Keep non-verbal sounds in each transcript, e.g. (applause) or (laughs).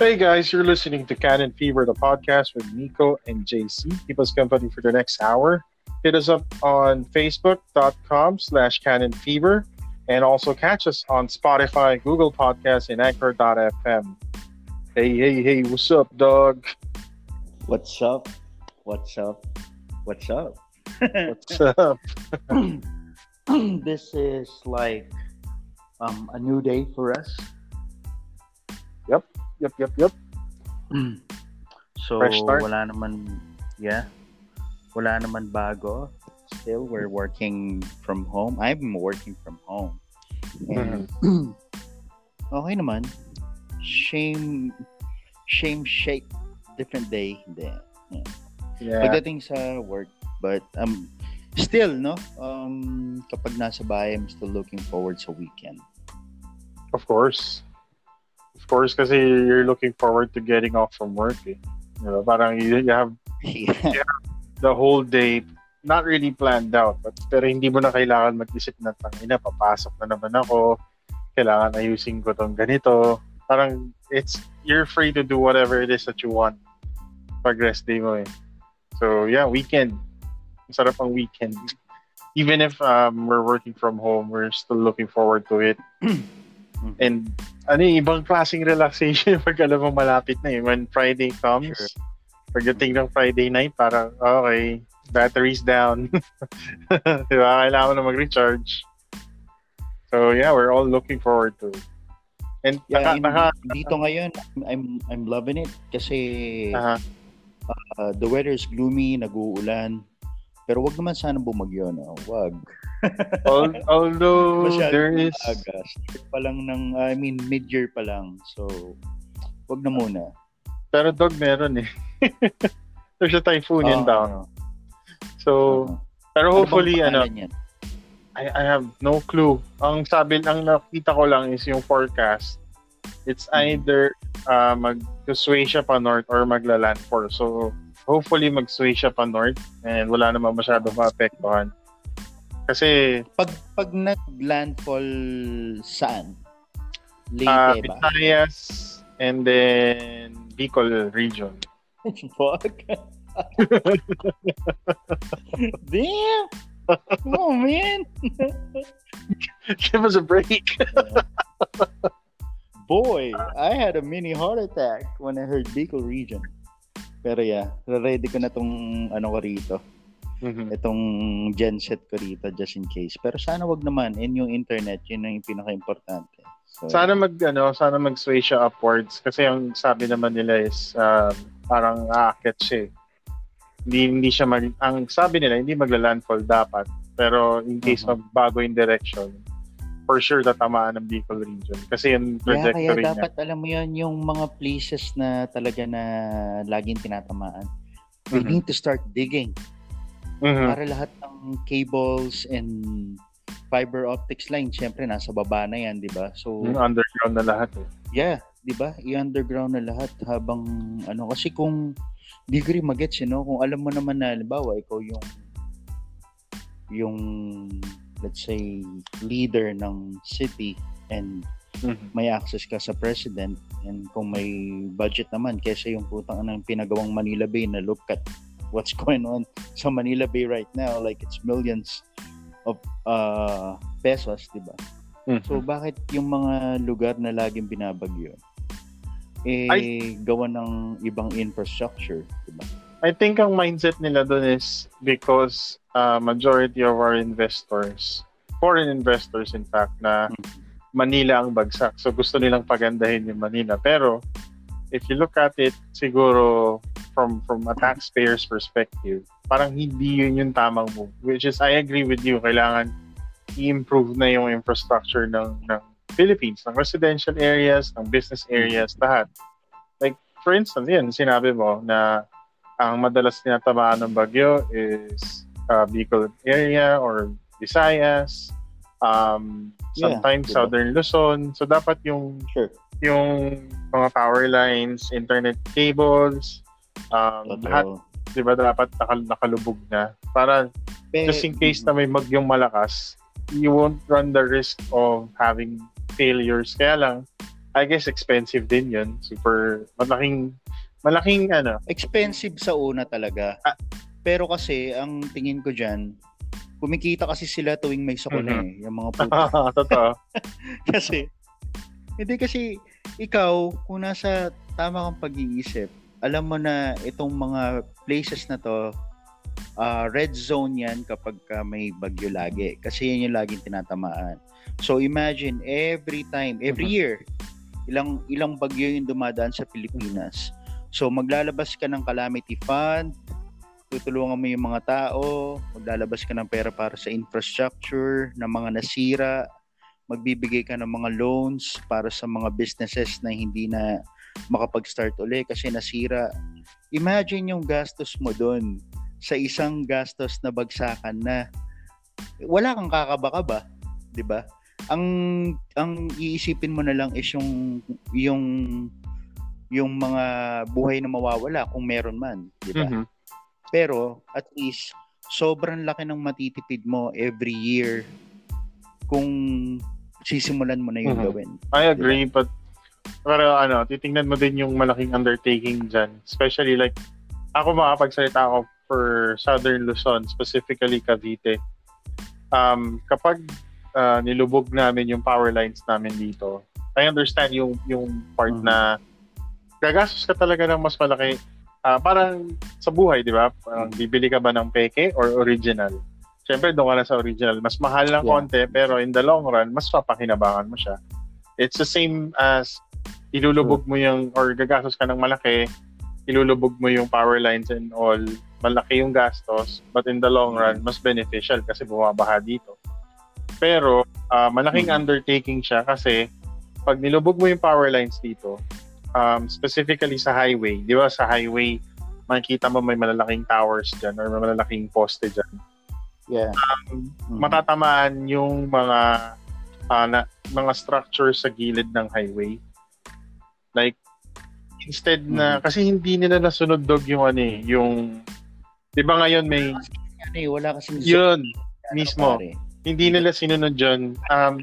Hey guys, you're listening to Cannon Fever, the podcast with Nico and JC. Keep us company for the next hour. Hit us up on facebook.com slash Cannon Fever and also catch us on Spotify, Google Podcasts, and Anchor.fm. Hey, hey, hey, what's up, dog? What's up? What's up? What's up? What's up? (laughs) (clears throat) this is like um, a new day for us. Yep, yep, yep, yep. So Fresh start. wala naman yeah. Wala naman bago. Still we're working from home. I'm working from home. And (clears throat) okay naman. Shame shame shape different day. Hindi. Yeah. Yeah. Pagdating sa work, but um still no um kapag nasa bahay I'm still looking forward sa weekend. Of course. Of course, kasi you're looking forward to getting off from work. Eh. You know, parang you, you have yeah. the whole day not really planned out. But, pero hindi mo na kailangan mag-isip na, tangina, papasok na naman ako. Kailangan ayusin ko tong ganito. Parang, it's, you're free to do whatever it is that you want pag rest day mo eh. So, yeah, weekend. Sarap ang weekend. Even if um, we're working from home, we're still looking forward to it. (clears throat) And ano yung ibang klaseng relaxation (laughs) pag alam mo malapit na eh. When Friday comes, Sure. pagdating ng Friday night, parang, okay, batteries down. (laughs) Di ba? Kailangan mo na mag-recharge. So, yeah, we're all looking forward to it. And Yeah, naka, naka, dito ngayon I'm I'm loving it kasi aha. uh, the weather is gloomy, nag-uulan. Pero wag naman sana bumagyo no. Wag. Al- (laughs) although Masyado there is, aga. Start pa lang ng I mean mid-year pa lang. So wag na muna. pero dog meron eh. (laughs) There's a typhoon in Oo, town. ano. So, Oo. pero Ano hopefully, ano, yan? I, I have no clue. Ang sabi, ang nakita ko lang is yung forecast. It's Mhm. either uh, mag-sway siya pa north or magla-landfall. So, hopefully mag-sway siya pa north and wala naman masyado maapektuhan. Kasi, Pag pag nag-landfall saan? uh, Leyte ba? Visayas and then Bicol region. (laughs) Fuck. Damn. Oh man. (laughs) Give us a break. (laughs) Boy, I had a mini heart attack when I heard Bicol region. Pero yeah, ready ko na tong ano ko rito. Mhm. Itong genset ko rito just in case. Pero sana wag naman. And yung internet, yun ang yung pinaka-importante. So, Sana mag ano, sana mag-sway siya upwards kasi ang sabi naman nila is um, parang aakyat siya. eh. Hindi hindi siya mag ang sabi nila hindi magla-landfall dapat. Pero in case Mhm. magbago yung direction, for sure tatamaan ng Bicol region kasi yung kaya, kaya trajectory niya. dapat alam mo yun, yung mga places na talaga na laging tinatamaan. We Mhm. need to start digging. Mhm. para lahat ng cables and fiber optics line, syempre nasa baba na yan, di ba? So, Yung underground na lahat eh. yeah, di ba? I-underground na lahat habang, ano, kasi kung, di ko rin magets, you know? Kung alam mo naman na, halimbawa, ikaw yung, yung, let's say, leader ng city and Mhm. may access ka sa president and kung may budget naman kesa yung putang anang pinagawang Manila Bay na look at what's (laughs) going on sa Manila Bay right now like it's millions of uh, pesos, di ba? Mhm. So bakit yung mga lugar na laging binabagyo eh Ay- gawa ng ibang infrastructure, di ba? I think ang mindset nila doon is because uh, majority of our investors, foreign investors in fact, na Manila ang bagsak. So gusto nilang pagandahin yung Manila. Pero if you look at it siguro from from a taxpayer's perspective, parang hindi yun yung tamang move. Which is, I agree with you, kailangan i-improve na yung infrastructure ng, ng Philippines, ng residential areas, ng business areas, lahat. Like, for instance, yan, sinabi mo na ang madalas tinatamaan ng bagyo is uh, Bicol area or Visayas, um, Yeah, sometimes diba? Southern Luzon. So, dapat yung Sure. Yung mga power lines, internet cables, um, lahat, Totoo. di ba, dapat nakal- nakalubog na. Para Pe- just in case na may magyong malakas, you won't run the risk of having failures. Kaya lang, I guess expensive din yun. Super, malaking, malaking ano. Expensive sa una talaga. Ah. Pero kasi, ang tingin ko dyan, kumikita kasi sila tuwing may sakuna Mhm. eh, yung mga (laughs) puta. Totoo. (laughs) kasi, hindi kasi, ikaw, kung nasa tama kang pag-iisip, alam mo na itong mga places na to, ah, red zone yan kapag ka may bagyo lagi. Kasi yan yung laging tinatamaan. So imagine, every time, every Mhm. year, ilang ilang bagyo yung dumadaan sa Pilipinas. So maglalabas ka ng calamity fund, tutulungan mo yung mga tao, maglalabas ka ng pera para sa infrastructure, ng mga nasira, magbibigay ka ng mga loans para sa mga businesses na hindi na makapag-start uli kasi nasira. Imagine yung gastos mo doon sa isang gastos na bagsakan na wala kang kakaba-kaba, 'di ba? Ang ang iisipin mo na lang is yung yung yung mga buhay na mawawala kung meron man, 'di ba? Mhm. Pero at least sobrang laki ng matitipid mo every year kung sisimulan mo na yung Mhm. gawin. I agree, but pero ano, titingnan mo din yung malaking undertaking dyan. Especially like, ako makapagsalita ako for Southern Luzon, specifically Cavite. Um, kapag uh, nilubog namin yung power lines namin dito, I understand yung yung part Mhm. na gagastos ka talaga ng mas malaki. Ah, parang sa buhay, di ba? Parang bibili ka ba ng peke or original? Siyempre, doon ka na sa original. Mas mahal ng Yeah. konti, pero in the long run, mas papakinabangan mo siya. It's the same as ilulubog mo yung, or gagastos ka ng malaki, ilulubog mo yung power lines and all, malaki yung gastos, but in the long run, mas beneficial kasi bumabaha dito. Pero, ah, malaking Mhm. undertaking siya kasi pag nilubog mo yung power lines dito, um, specifically sa highway, di ba sa highway, makikita mo may malalaking towers dyan or may malalaking poste dyan. Yeah. Um, Mhm. matatamaan yung mga ah, na, mga structure sa gilid ng highway. Like instead na Mhm. kasi hindi nila nasunod dog yung ano eh, yung 'di ba ngayon may Ano eh, wala kasing yun zone, mismo. pare. Hindi nila sinunod yun. Um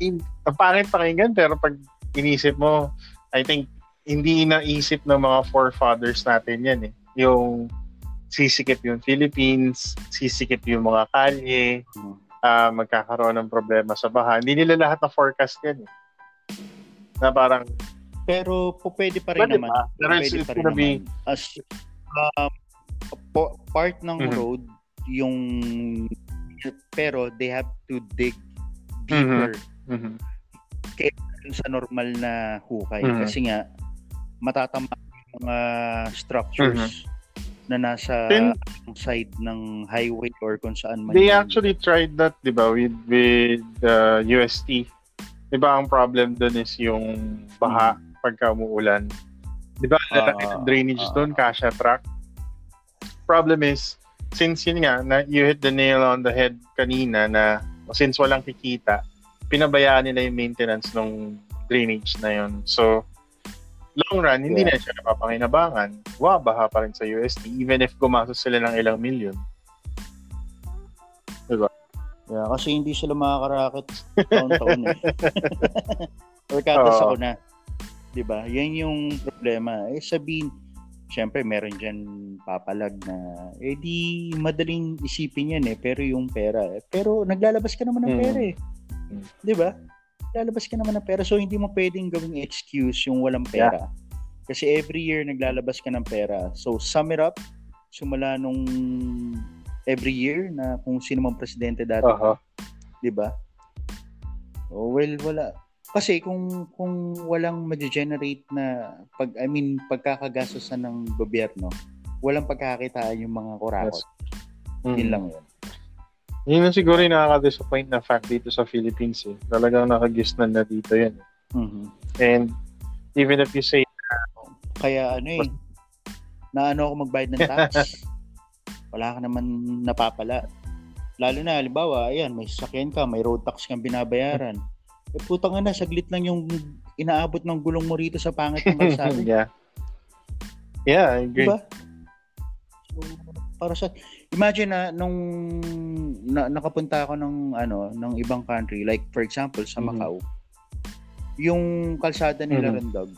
in, ang pangit pakinggan pero pag inisip mo, I think hindi naisip ng mga forefathers natin yan eh. Yung sisikip yung Philippines, sisikip yung mga kalye, ah, magkakaroon ng problema sa baha. Hindi nila lahat na forecast yan eh. Na parang, Pero po pwede pa rin Pwede naman. pa. Pero Pwede it's pa rin be- naman. As um, po- part ng Mhm. road yung pero they have to dig deeper mhm, dun sa normal na hukay Mhm. kasi nga matatama yung mga structures na nasa Then- side ng highway or kung saan man they yun. actually tried that, di ba, with, with uh, UST. Di ba, ang problem doon is yung baha pagka umuulan. Di ba, Ah, uh, (laughs) drainage ah, doon, kasha track. Problem is, since yun nga, na you hit the nail on the head kanina na since walang kikita, pinabayaan nila yung maintenance ng drainage na yun. So, long run, hindi Yeah. na siya napapanginabangan. Wabaha pa rin sa UST even if gumastos sila ng ilang milyon. Yeah, kasi hindi sila makakaraket taon-taon (laughs) eh. Or katas Oo. ako na. 'Di ba? Yan yung problema. Eh sabihin, syempre meron diyan papalag na eh di madaling isipin yan eh, pero yung pera. Eh. Pero naglalabas ka naman ng Mm. pera eh. Mm. 'Di ba? Naglalabas ka naman ng pera so hindi mo pwedeng gawing excuse yung walang pera. Kasi every year naglalabas ka ng pera. So sum it up, simula nung every year na kung sino mang presidente dati Aha. 'di ba? Oh, well, wala. Kasi kung kung walang ma-generate na pag I mean pagkakagastosan ng gobyerno, walang pagkakakitaan yung mga kurakot. Mm. Yun lang 'yun. Yun na siguro yung nakaka-disappoint na fact dito sa Philippines eh. Talagang nakagisnan na dito yan. Mhm. And even if you say, Kaya ano eh, na ano ako magbayad ng tax. (laughs) wala ka naman napapala. Lalo na, halimbawa, ayan, may sasakyan ka, may road tax kang binabayaran. (laughs) Eh, putang na, saglit lang yung inaabot ng gulong mo rito sa pangit ng (laughs) kalsada. yeah. Yeah, I agree. Diba? So, para sa imagine na nung na, nakapunta ako ng ano ng ibang country like for example sa Mhm. Macau yung kalsada nila Mhm. rin, dog,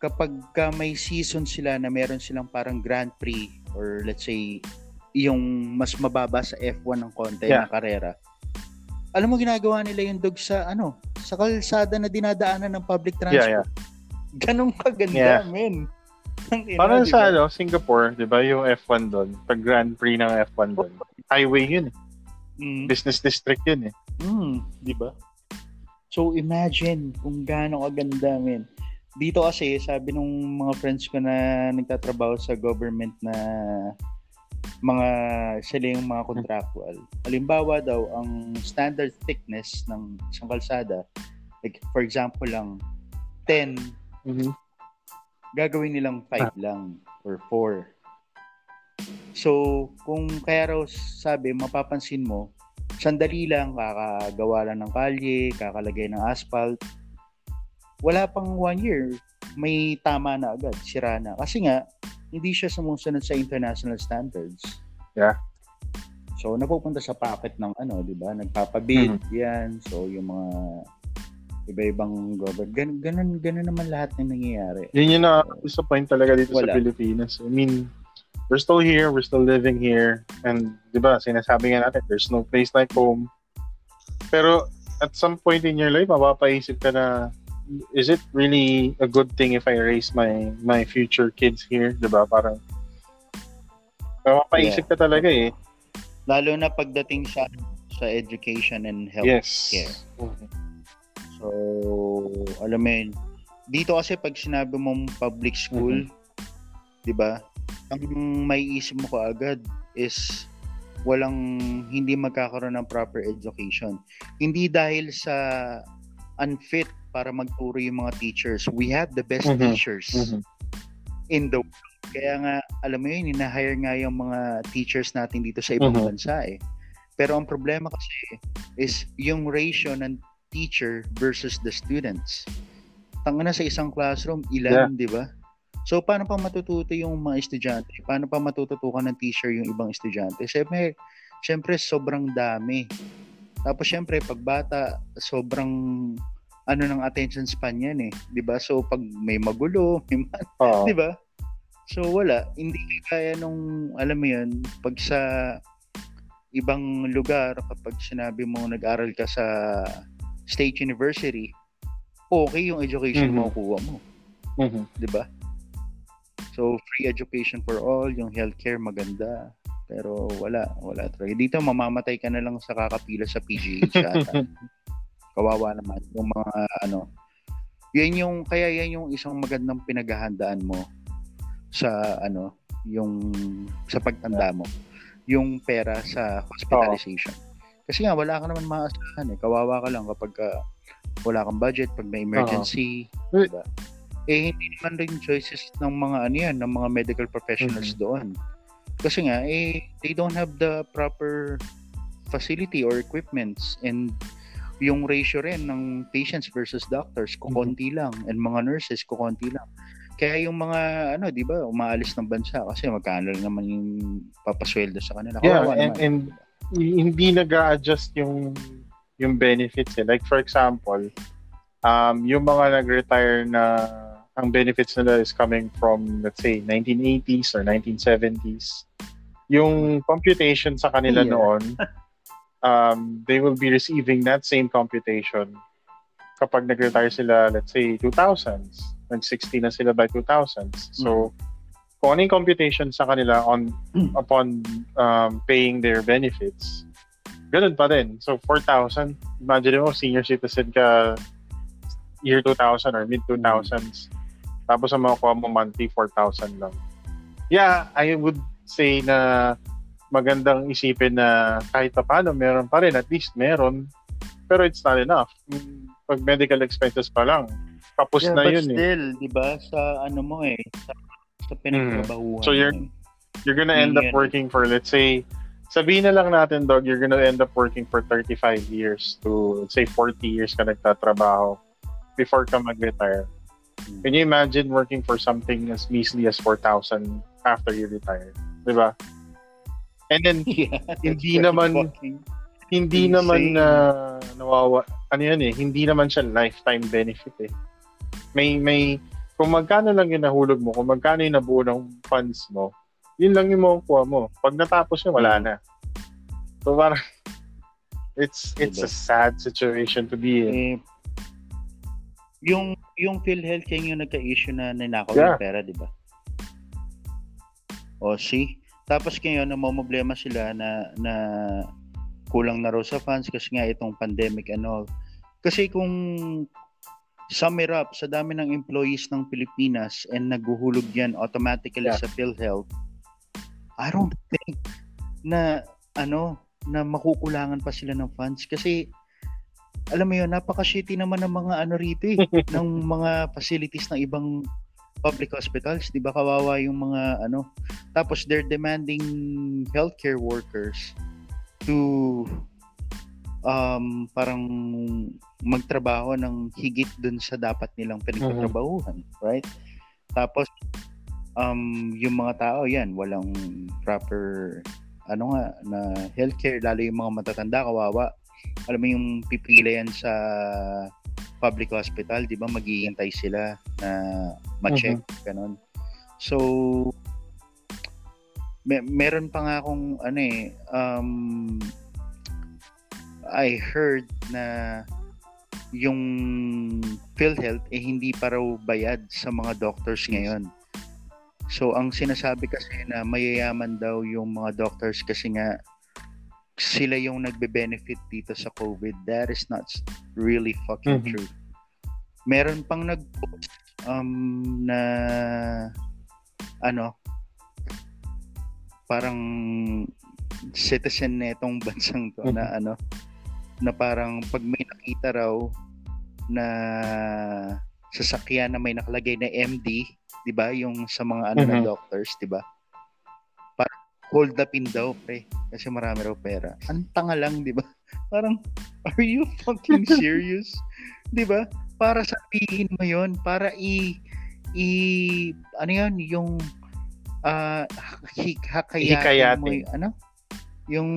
kapag ka may season sila na meron silang parang Grand Prix or let's say yung mas mababa sa F1 ng konti Yeah. na karera. Alam mo ginagawa nila yung dog sa ano, sa kalsada na dinadaanan ng public transport. Yeah, yeah. (laughs) Ganong kaganda, Yeah. men. Parang sa ano, Singapore, di ba, yung F1 doon, pag Grand Prix ng F1 doon, highway yun eh. Mm. Business district yun eh. Mm, di ba? So imagine kung gaano kaganda, men. Dito kasi, sabi nung mga friends ko na nagtatrabaho sa government na mga sila yung mga contractual. Halimbawa daw, ang standard thickness ng isang kalsada, like for example lang, 10, Mhm. Gagawin nilang 5 lang or 4. So, kung kaya raw sabi, mapapansin mo, sandali lang, kakagawa lang ng kalye, kakalagay ng asphalt. Wala pang one year, may tama na agad, sira na. Kasi nga, hindi siya sumusunod sa international standards. Yeah. So, napupunta sa pocket ng ano, di ba? Nagpapabid, yan. So, yung mga iba-ibang government. Gan ganun, ganun naman lahat ng nangyayari. Yun yung na-disappoint talaga dito Wala. sa Pilipinas. I mean, we're still here, we're still living here, and di ba, sinasabi nga natin, there's no place like home. Pero at some point in your life, mapapaisip ka na, is it really a good thing if I raise my my future kids here? Di ba? Parang, mapapaisip ka talaga eh. Lalo na pagdating sa sa education and health Yes. care. So, alam mo yun, dito kasi pag sinabi mong public school, Mm-hmm. 'di ba? Ang may isip mo kaagad is walang hindi magkakaroon ng proper education. Hindi dahil sa unfit para magturo yung mga teachers. We have the best Mhm. teachers Mhm. in the world. Kaya nga, alam mo yun, hinahire nga yung mga teachers natin dito sa ibang Mhm. bansa eh. Pero ang problema kasi is yung ratio ng teacher versus the students. Tanga na sa isang classroom, ilan, di ba? So, paano pa matututo yung mga estudyante? Paano pa matututukan ng teacher yung ibang estudyante? Siyempre, siyempre sobrang dami. Tapos, siyempre, pag bata, sobrang ano ng attention span yan eh. Di ba? So, pag may magulo, (laughs) may Oo. Di ba? So wala, hindi kaya nung alam mo 'yun, pag sa ibang lugar kapag sinabi mo nag-aral ka sa State University, okay yung education mo Mhm. kuha mo, Mhm. 'di ba? So free education for all, yung healthcare maganda. Pero wala, wala talaga. Dito mamamatay ka na lang sa kakapila sa PGH (laughs) ata. Kawawa naman yung mga ano. Yan yung kaya yan yung isang magandang pinaghahandaan mo sa ano, yung sa pagtanda mo. Yung pera sa hospitalization. Kasi nga wala ka naman maasahan eh. Kawawa ka lang kapag ka wala kang budget pag may emergency, diba? Eh hindi naman rin choices ng mga ano yan, ng mga medical professionals Mhm. doon. Kasi nga eh they don't have the proper facility or equipments and yung ratio rin ng patients versus doctors kukonti lang and mga nurses kukonti lang. Kaya yung mga ano, 'di ba, umaalis ng bansa kasi magkano lang naman yung papasweldo sa kanila. Yeah, Kawawa and, naman. and hindi nag-a-adjust yung yung benefits eh. Like for example, um, yung mga nag-retire na ang benefits nila is coming from let's say 1980s or 1970s. Yung computation sa kanila Yeah. noon, (laughs) um, they will be receiving that same computation kapag nag-retire sila, let's say, 2000s. Nag-60 na sila by 2000s. So, kung ano yung computation sa kanila on upon um, paying their benefits, ganun pa rin. So, 4,000. Imagine mo, senior citizen ka year 2000 or mid-2000s. Tapos ang makukuha mo monthly, 4,000 lang. Yeah, I would say na magandang isipin na kahit pa paano, meron pa rin. At least meron. Pero it's not enough. Mm, Pag medical expenses pa lang, kapos yeah, na but yun eh. still, 'di ba, sa ano mo eh, sa, sa pinagtrabahuhan. So, you're-. You're gonna end up working for, let's say, sabihin na lang natin, dog, you're gonna end up working for 35 years to, let's say, 40 years ka nagtatrabaho before ka mag-retire. Hmm. Can you imagine working for something as measly as 4,000 after you retire? Di ba? And then, (laughs) yeah, Hindi naman- hindi Insane. naman na nawawa, ano yan eh, hindi naman siya lifetime benefit eh. May, may, kung magkano lang yung nahulog mo, kung magkano yung nabuo ng funds mo, yun lang yung makukuha mo. Pag natapos yun, wala na. So parang, (laughs) it's, it's Diba? a sad situation to be in. Eh, yung yung PhilHealth yan yung nagka-issue na ninakaw Yeah. yung pera, di ba? O see? Tapos ngayon, namomblema sila na, na kulang na raw sa funds kasi nga itong pandemic and all. Kasi kung sum it up, sa dami ng employees ng Pilipinas and naghuhulog yan automatically Yeah. sa PhilHealth, I don't think na ano na makukulangan pa sila ng funds kasi alam mo yun, napaka-shitty naman ng mga ano rito eh, (laughs) ng mga facilities ng ibang public hospitals, 'di ba? Kawawa yung mga ano. Tapos they're demanding healthcare workers to um parang magtrabaho ng higit dun sa dapat nilang pinagtatrabahuhan, right? Tapos um yung mga tao yan, walang proper ano nga na healthcare lalo yung mga matatanda kawawa alam mo yung pipila yan sa public hospital, di ba? Maghihintay sila na ma-check, ganon. So, me- meron pa nga akong, ano eh, um, I heard na yung PhilHealth eh hindi pa raw bayad sa mga doctors ngayon. So, ang sinasabi kasi na mayayaman daw yung mga doctors kasi nga sila yung nagbe-benefit dito sa COVID. That is not really fucking Mhm. true. Meron pang nag-post um, na ano parang citizen na itong (laughs) bansang to na ano na parang pag may nakita raw na sasakyan na may nakalagay na MD, 'di ba? Yung sa mga ano na Mhm. doctors, 'di ba? Parang hold upin daw, pre. Kasi marami raw pera. Ang tanga lang, 'di ba? (laughs) Parang are you fucking (laughs) serious? 'Di ba? Para sabihin mo 'yon, para i i ano 'yon, yung ah mo Hikayatin. y- ano? Yung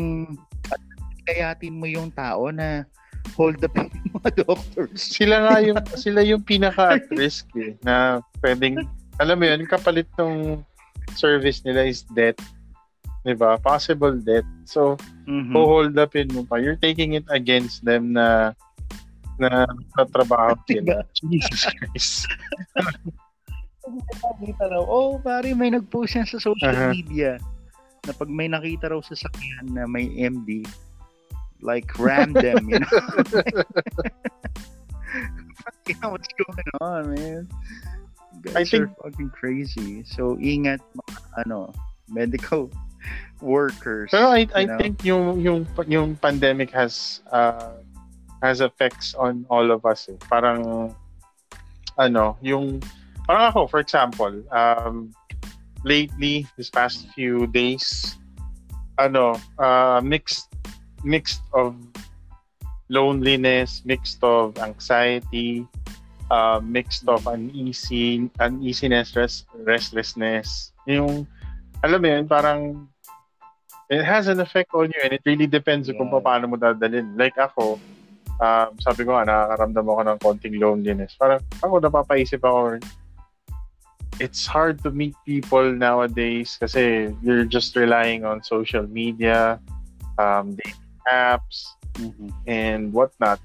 hikayatin mo yung tao na hold yung mga (laughs) doctors. Sila nga yung, sila yung pinaka at risk eh, na pwedeng, alam mo yun, kapalit ng service nila is death. Diba? Possible death. So, Mhm. hold up in mo pa. You're taking it against them na na tatrabaho (laughs) Diba? Jesus Christ. nakita raw, oh, pare, may nag-post yan sa social Aha. media na pag may nakita raw sa sakyan na may MD, like random, you know? (laughs) (laughs) you know what's going on, man? Guys I think- are fucking crazy. So, ingat ano, medical (laughs) workers. Pero I, I you know? think yung, yung, yung pandemic has uh, has effects on all of us eh. Parang, ano, yung, parang ako, for example, um, lately, this past few days, ano, uh, mixed, mixed of loneliness, mixed of anxiety, uh, mixed of uneasy, uneasiness, rest, restlessness. Yung, alam mo yun, parang, it has an effect on you and it really depends kung Yeah. paano mo dadalhin. Like ako, um, sabi ko nga, nakakaramdam ako ng konting loneliness. Parang ako napapaisip ako, it's hard to meet people nowadays kasi you're just relying on social media, um, dating apps, Mhm. and whatnot.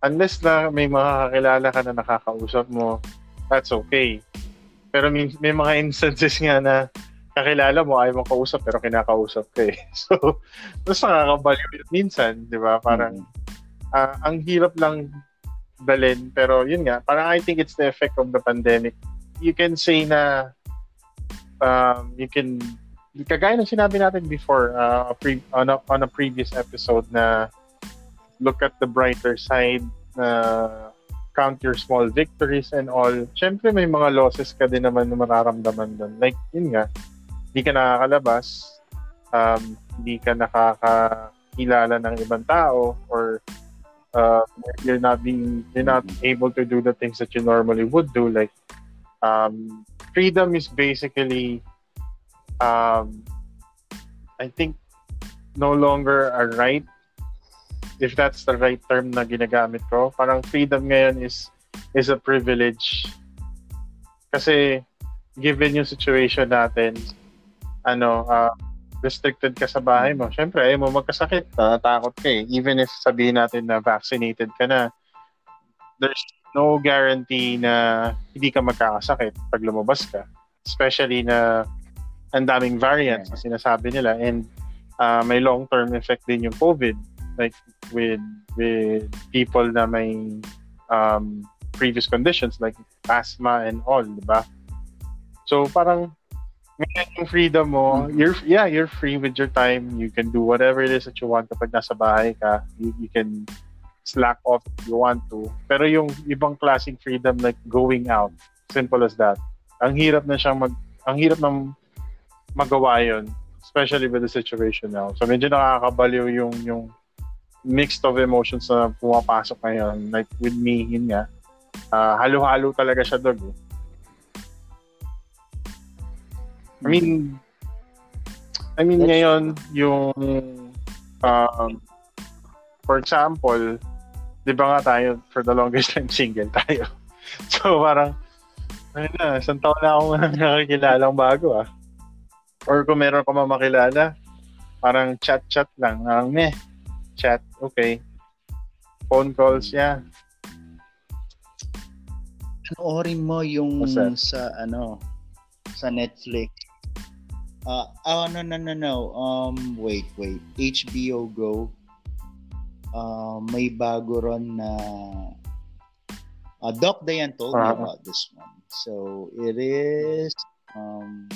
Unless na may mga kakilala ka na nakakausap mo, that's okay. Pero may, may mga instances nga na kakilala mo, ayaw mo kausap, pero kinakausap ka eh. (laughs) So, mas nakakabaliw yun minsan, di ba? Parang, Mhm. ah, ang hirap lang dalin, pero yun nga, parang I think it's the effect of the pandemic. You can say na, um, you can, kagaya ng sinabi natin before, uh, pre, on, a, on a previous episode na look at the brighter side, na count your small victories and all. Siyempre, may mga losses ka din naman na mararamdaman doon. Like, yun nga, hindi ka nakakalabas, um, hindi ka nakakakilala ng ibang tao, or uh, you're not being, you're not able to do the things that you normally would do. Like, um, freedom is basically, um, I think, no longer a right if that's the right term na ginagamit ko. Parang freedom ngayon is is a privilege. Kasi given yung situation natin, ano, uh, restricted ka sa bahay mo. Siyempre, ayaw mo magkasakit. Natatakot ka eh. Even if sabihin natin na vaccinated ka na, there's no guarantee na hindi ka magkakasakit pag lumabas ka. Especially na ang daming variants na sinasabi nila. And uh, may long-term effect din yung COVID. Like with with people na may um, previous conditions like asthma and all, di ba? So parang ngayon yung freedom mo, mm-hmm. you're yeah, you're free with your time. You can do whatever it is that you want kapag nasa bahay ka. You, you can slack off if you want to. Pero yung ibang klaseng freedom like going out, simple as that. Ang hirap na siyang mag ang hirap ng magawa yon especially with the situation now. So medyo nakakabaliw yung yung mixed of emotions na pumapasok ngayon. Like with me, yun nga. Uh, halo-halo talaga siya doon. Eh. I mean, I mean That's... ngayon yung um, for example, 'di ba nga tayo for the longest time single tayo. (laughs) So parang ayun na, isang taon na akong (laughs) nakakilala bago ah. Or kung meron ka makilala, parang chat-chat lang. Parang meh, chat, okay. Phone calls, yeah. Panoorin mo yung sa ano sa Netflix Uh, oh, no, no, no, no. Um, wait, wait. HBO Go. Uh, may bago ron na uh, Doc Dayan told uh-huh. me about this one. So, it is um,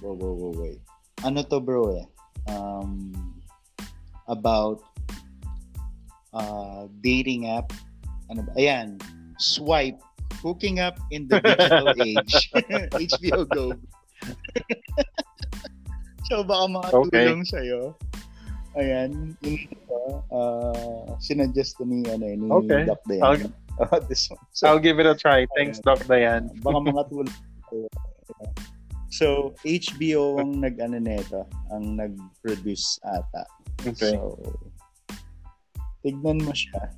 whoa, whoa, whoa, wait. Ano to bro eh? Um, about uh, dating app. Ano ba? Ayan. Swipe. Hooking up in the digital (laughs) age. (laughs) HBO Go (laughs) so baka makatulong okay. sa'yo. Ayan, yun ito, uh, sinuggest ni, ano, ni okay. Doc Dayan. I'll, uh, this one. So, I'll give it a try. Thanks, uh, Doc Dayan. baka makatulong sa'yo. So, HBO ang nag-ano nito, ang nag-produce ata. Okay. So, tignan mo siya.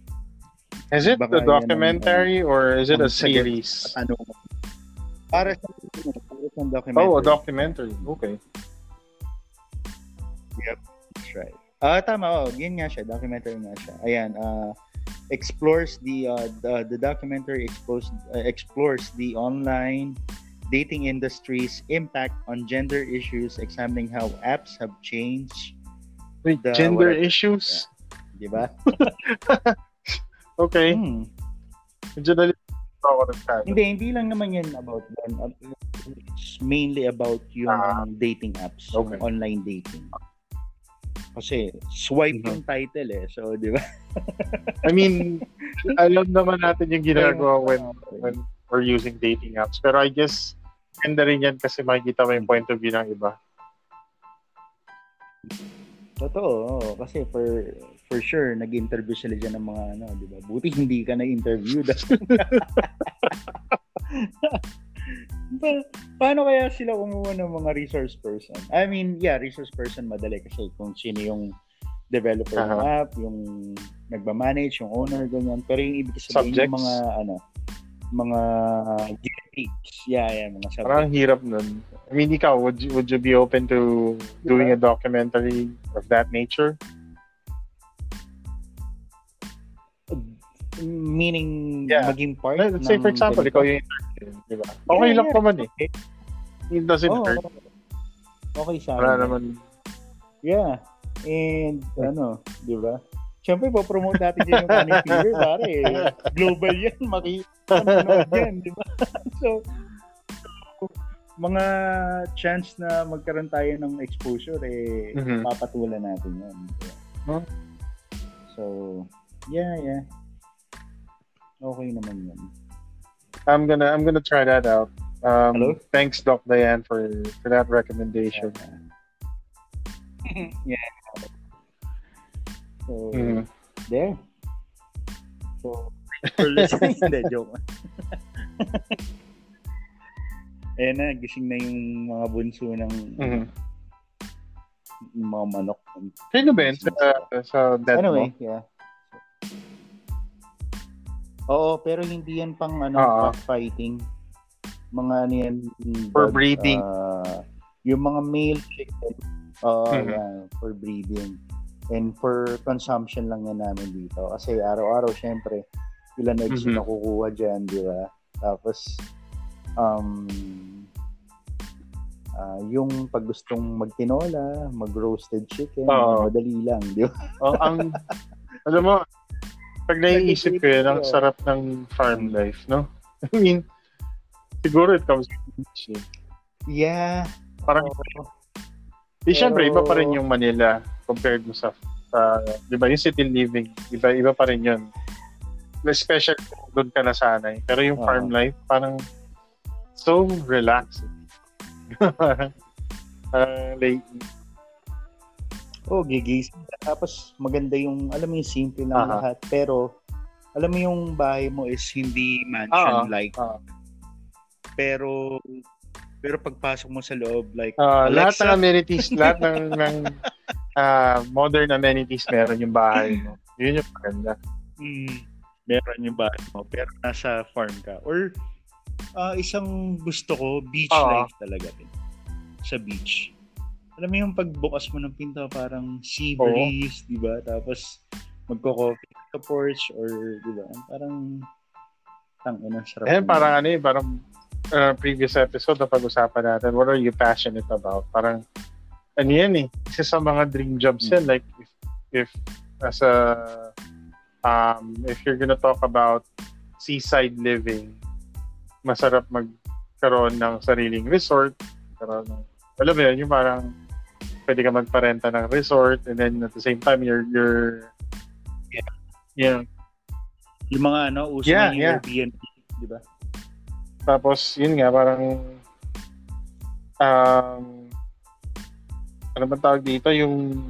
Is it Baka a documentary ang, or is it a series? Ano, para sa para documentary. Oh, a documentary. Okay. Yep, that's right. Ah, uh, tama. Oh, yun nga siya. Documentary nga siya. Ayan, uh, explores the, uh, the, the documentary explores, uh, explores the online dating industry's impact on gender issues, examining how apps have changed. Wait, the, gender what, issues? Yeah. Diba? (laughs) okay. Hmm. Medyo ako nagsabi. Hindi, hindi lang naman yan about them. It's mainly about yung uh, dating apps, okay. online dating. Kasi swipe mm-hmm. yung title eh. So, di ba? (laughs) I mean, alam naman natin yung ginagawa when, when we're using dating apps. Pero I guess, ganda rin yan kasi makikita mo yung point of view ng iba. Totoo, kasi for for sure, nag-interview sila dyan ng mga ano, di ba? Buti hindi ka na-interview. pa, (laughs) paano kaya sila kumuha ng mga resource person? I mean, yeah, resource person madali kasi kung sino yung developer uh-huh. ng app, yung nagba-manage, yung owner, ganyan. Pero yung ibig sabihin Subjects. yung mga, ano, mga gigs. Yeah, yeah, mga subjects. Parang hirap nun. I mean, ikaw, would you, would you be open to doing yeah. a documentary of that nature? meaning yeah. maging part Let's say for example, ikaw yung interview, di ba? Okay yeah, lang yeah. naman eh. It doesn't oh, hurt. Okay sa Wala naman. Yeah. And ano, di ba? Siyempre, po-promote natin din yung Money Fever, pare. Global yan. Makikita (laughs) yan, di ba? (laughs) so, mga chance na magkaroon tayo ng exposure, eh, mm-hmm. papatulan natin yan. Huh? So, yeah, yeah. Okay naman yan. I'm gonna I'm gonna try that out. Um, Hello? Thanks, Doc Diane, for for that recommendation. (laughs) Yeah. So, mm-hmm. there. So, for listening, (laughs) hindi, joke. (laughs) Ayan na, gising na yung mga bunso ng mm-hmm. yung mga manok. Sino ba yun sa, sa dead Anyway, mo? yeah. Oo, pero hindi yan pang ano, Oo. fighting. Mga ano yan. For but, breeding. uh, yung mga male chicken, oo, Mhm. yeah, for breeding. And for consumption lang yan namin dito. Kasi araw-araw, syempre, ilan eggs yung Mhm. nakukuha dyan, di ba? Tapos, um, ah, yung pag gustong magtinola, mag-roasted chicken, Oo. madali lang, di ba? Oh, ang, alam mo, pag naiisip ko yun, ang sarap ng farm life, no? (laughs) I mean, siguro it comes with eh. Yeah. Parang, Oo. di syempre, iba pa rin yung Manila compared mo sa, sa di ba, yung city living, iba, iba pa rin yun. Especially doon ka nasanay. Pero yung Oo. farm life, parang so relaxing. parang, parang late. (laughs) Oh, gigising. Tapos maganda yung, alam mo yung simple lang Aha. lahat. Pero, alam mo yung bahay mo is hindi mansion-like. Ah, Pero, pero pagpasok mo sa loob, like, ah, lahat ng amenities, lahat ng, (laughs) ng ah, modern amenities meron yung bahay mo. Yun yung maganda. mm, meron yung bahay mo. Pero nasa farm ka. Or, ah, isang gusto ko, beach Oo. life talaga din. Sa beach. Alam mo yung pagbukas mo ng pinto, parang sea breeze, di ba? Tapos, magko-coffee sa porch or, di ba? Parang, tang ina, sarap. Eh, parang ano eh, parang uh, previous episode na pag-usapan natin, what are you passionate about? Parang, ano yan eh, isa sa mga dream jobs yan, like, if, if as a, um, if you're gonna talk about seaside living, masarap magkaroon ng sariling resort, karoon ng, alam mo yun, yung parang, pwede ka magparenta ng resort, and then at the same time, you're, you're, Yeah. yeah, Yung mga ano, uso Yeah, yung yeah. Airbnb, di ba? Tapos, yun nga, parang, um, ano ba tawag dito? Yung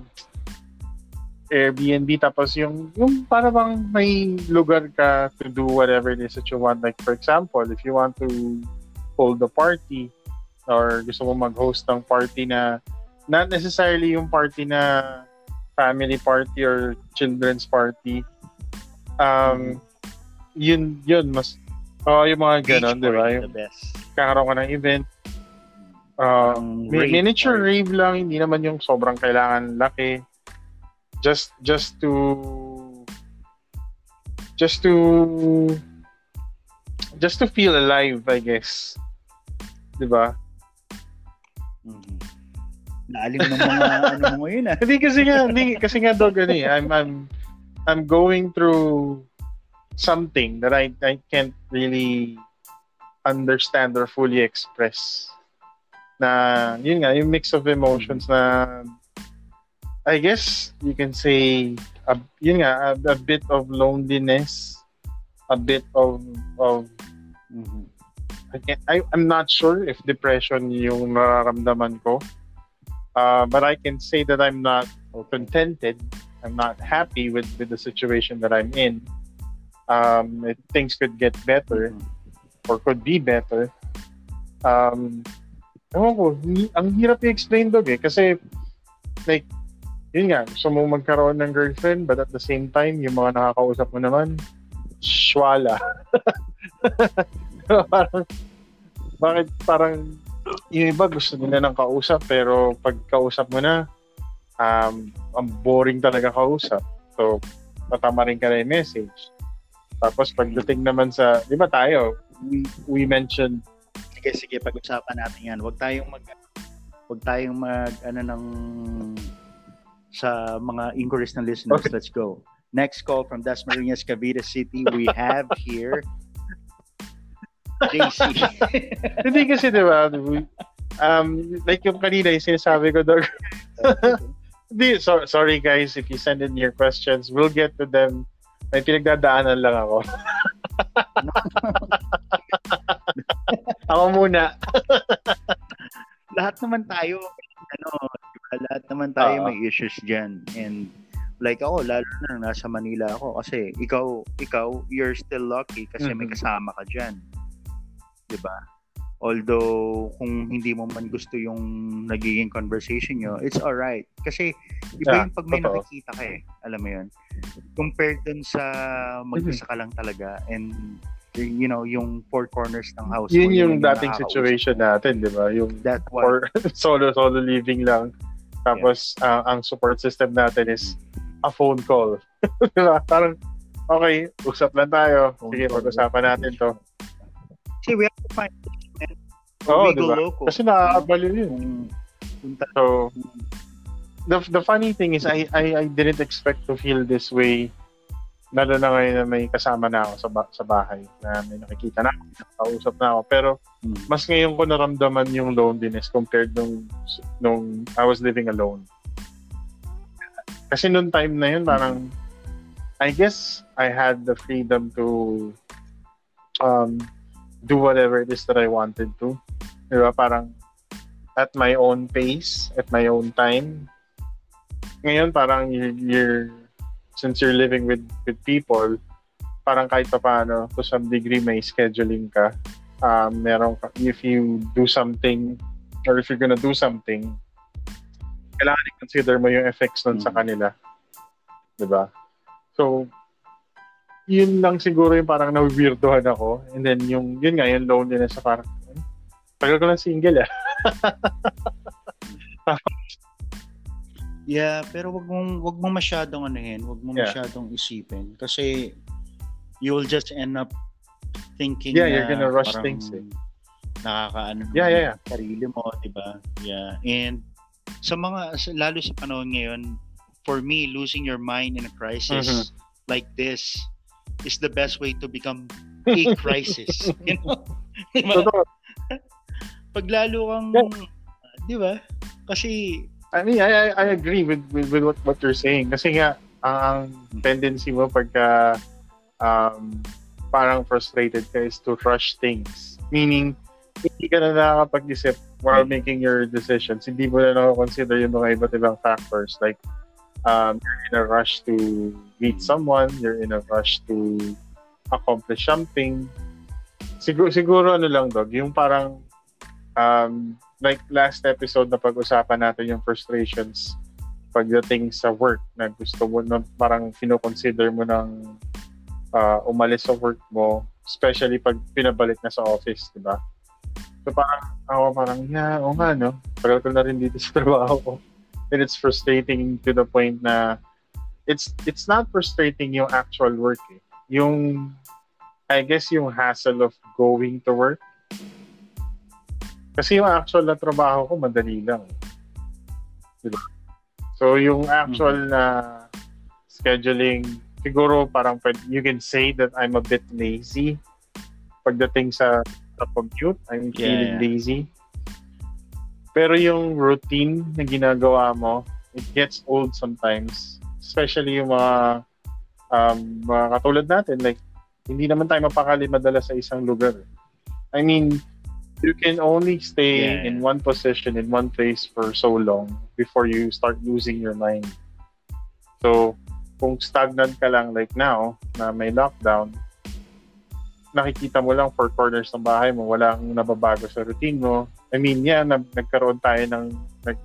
Airbnb, tapos yung, yung para bang may lugar ka to do whatever it is that you want. Like, for example, if you want to hold a party, or gusto mo mag-host ng party na, not necessarily yung party na family party or children's party, um, yun, yun, mas, oh, yung mga Beach di ba? Yung kakaroon ka ng event, Mi- rave miniature party. rave lang, hindi naman yung sobrang kailangan laki. Just just to just to just to feel alive, I guess. 'Di ba? Mhm. Naalim ng mga (laughs) ano mo ngayon ah. Hindi kasi nga, hindi kasi nga dog ano eh. I'm I'm I'm going through something that I I can't really understand or fully express. Na yun nga, yung mix of emotions na I guess you can say a, yun nga, a, a bit of loneliness, a bit of of Mhm. I can't, I, I'm not sure if depression yung nararamdaman ko. Uh, but I can say that I'm not contented. I'm not happy with, with the situation that I'm in. Um, it, things could get better Mhm. or could be better. Um, ewan ko, ang hirap i-explain dog eh. Kasi, like, yun nga, gusto mo magkaroon ng girlfriend but at the same time, yung mga nakakausap mo naman, shwala. (laughs) parang, bakit parang, yung iba gusto nila ng kausap pero pag kausap mo na, um, ang boring talaga kausap. So, matama rin ka na yung message. Tapos pagdating naman sa, di ba tayo, we, we mentioned, Sige, sige, pag-usapan natin yan. Huwag tayong mag Huwag tayong mag ano ng sa mga inquiries ng listeners. Okay. Let's go. Next call from Dasmariñas, Cavite City. We have here JC. (laughs) hindi kasi di ba, um, like yung kanina, yung sinasabi ko doon, (laughs) Hindi, so, sorry guys if you send in your questions. We'll get to them. May pinagdadaanan lang ako. (laughs) (laughs) ako muna. (laughs) lahat naman tayo ano, diba? lahat naman tayo Oo. may issues diyan. And like ako, lalo na nasa Manila ako kasi ikaw, ikaw, you're still lucky kasi may Mhm. kasama ka diyan. 'Di ba? Although, kung hindi mo man gusto yung nagiging conversation nyo, it's alright. Kasi, iba yung pag may totoo. nakikita ka eh. Alam mo yun? Compared dun sa mag-isa ka lang talaga and you know, yung four corners ng house. Yun yung lang dating situation natin, di ba? Yung That one. or (laughs) solo solo living lang. Tapos ah, ang support system natin is a phone call. (laughs) di ba? Parang okay, usap lang tayo. Phone Sige, pag-usapan natin to. See, we have to find. Oo, we go di ba? loco. Kasi nakakabaliw yun. So, the the funny thing is I I, I didn't expect to feel this way lalo na ngayon na may kasama na ako sa, ba- sa bahay na may nakikita na ako, nakausap na ako. Pero Hmm. mas ngayon ko naramdaman yung loneliness compared nung, nung I was living alone. Kasi nung time na yun, parang I guess I had the freedom to um, do whatever it is that I wanted to. Di ba? Parang at my own pace, at my own time. Ngayon, parang you're, you're since you're living with with people, parang kahit pa paano, to some degree, may scheduling ka. Um, meron ka, if you do something, or if you're gonna do something, kailangan i-consider mo yung effects nun sa Mm. kanila. 'Di ba? So, yun lang siguro yung parang na-weirdohan ako. And then yung, yun nga, yung loneliness sa parang, "Hmm, tagal ko na single (laughs) eh. Yeah, pero wag mong wag mong masyadong anuhin, wag mong Yeah. masyadong isipin kasi you will just end up thinking Yeah, you're gonna rush things eh. Nakakaano Yeah, yeah, yeah. sarili mo, 'di ba? Yeah. And sa mga lalo sa panahon ngayon, for me, losing your mind in a crisis Mhm. like this is the best way to become (laughs) a crisis. (laughs) you know? Pag lalo kang, di ba? Kasi, I mean, I, I, I agree with, with, with what, what you're saying. Kasi nga, ang tendency mo pagka um, parang frustrated ka is to rush things. Meaning, hindi ka na nakakapag-isip while making your decisions. Hindi mo na nakakonsider yung mga iba't ibang factors. Like, um, you're in a rush to meet someone, you're in a rush to accomplish something. Siguro, siguro ano lang, Dog, yung parang um, like last episode na pag-usapan natin yung frustrations pagdating sa work na gusto mo na parang kinoconsider mo ng uh, umalis sa work mo especially pag pinabalik na sa office, di ba? So parang ako parang, yeah, o nga no, tagal ko na rin dito sa (laughs) trabaho ko. And it's frustrating to the point na it's it's not frustrating yung actual work eh. Yung I guess yung hassle of going to work kasi yung actual na trabaho ko, madali lang. Diba? So, yung actual na scheduling, siguro parang you can say that I'm a bit lazy pagdating sa, sa commute. I'm Yeah, feeling yeah. lazy. Pero yung routine na ginagawa mo, it gets old sometimes. Especially yung mga um, mga katulad natin, like, hindi naman tayo mapakali madala sa isang lugar. I mean, you can only stay Yeah. in one position, in one place for so long before you start losing your mind. So, kung stagnant ka lang like now, na may lockdown, nakikita mo lang four corners ng bahay mo, walang nababago sa routine mo. I mean, yeah, nag- nagkaroon tayo ng, nag,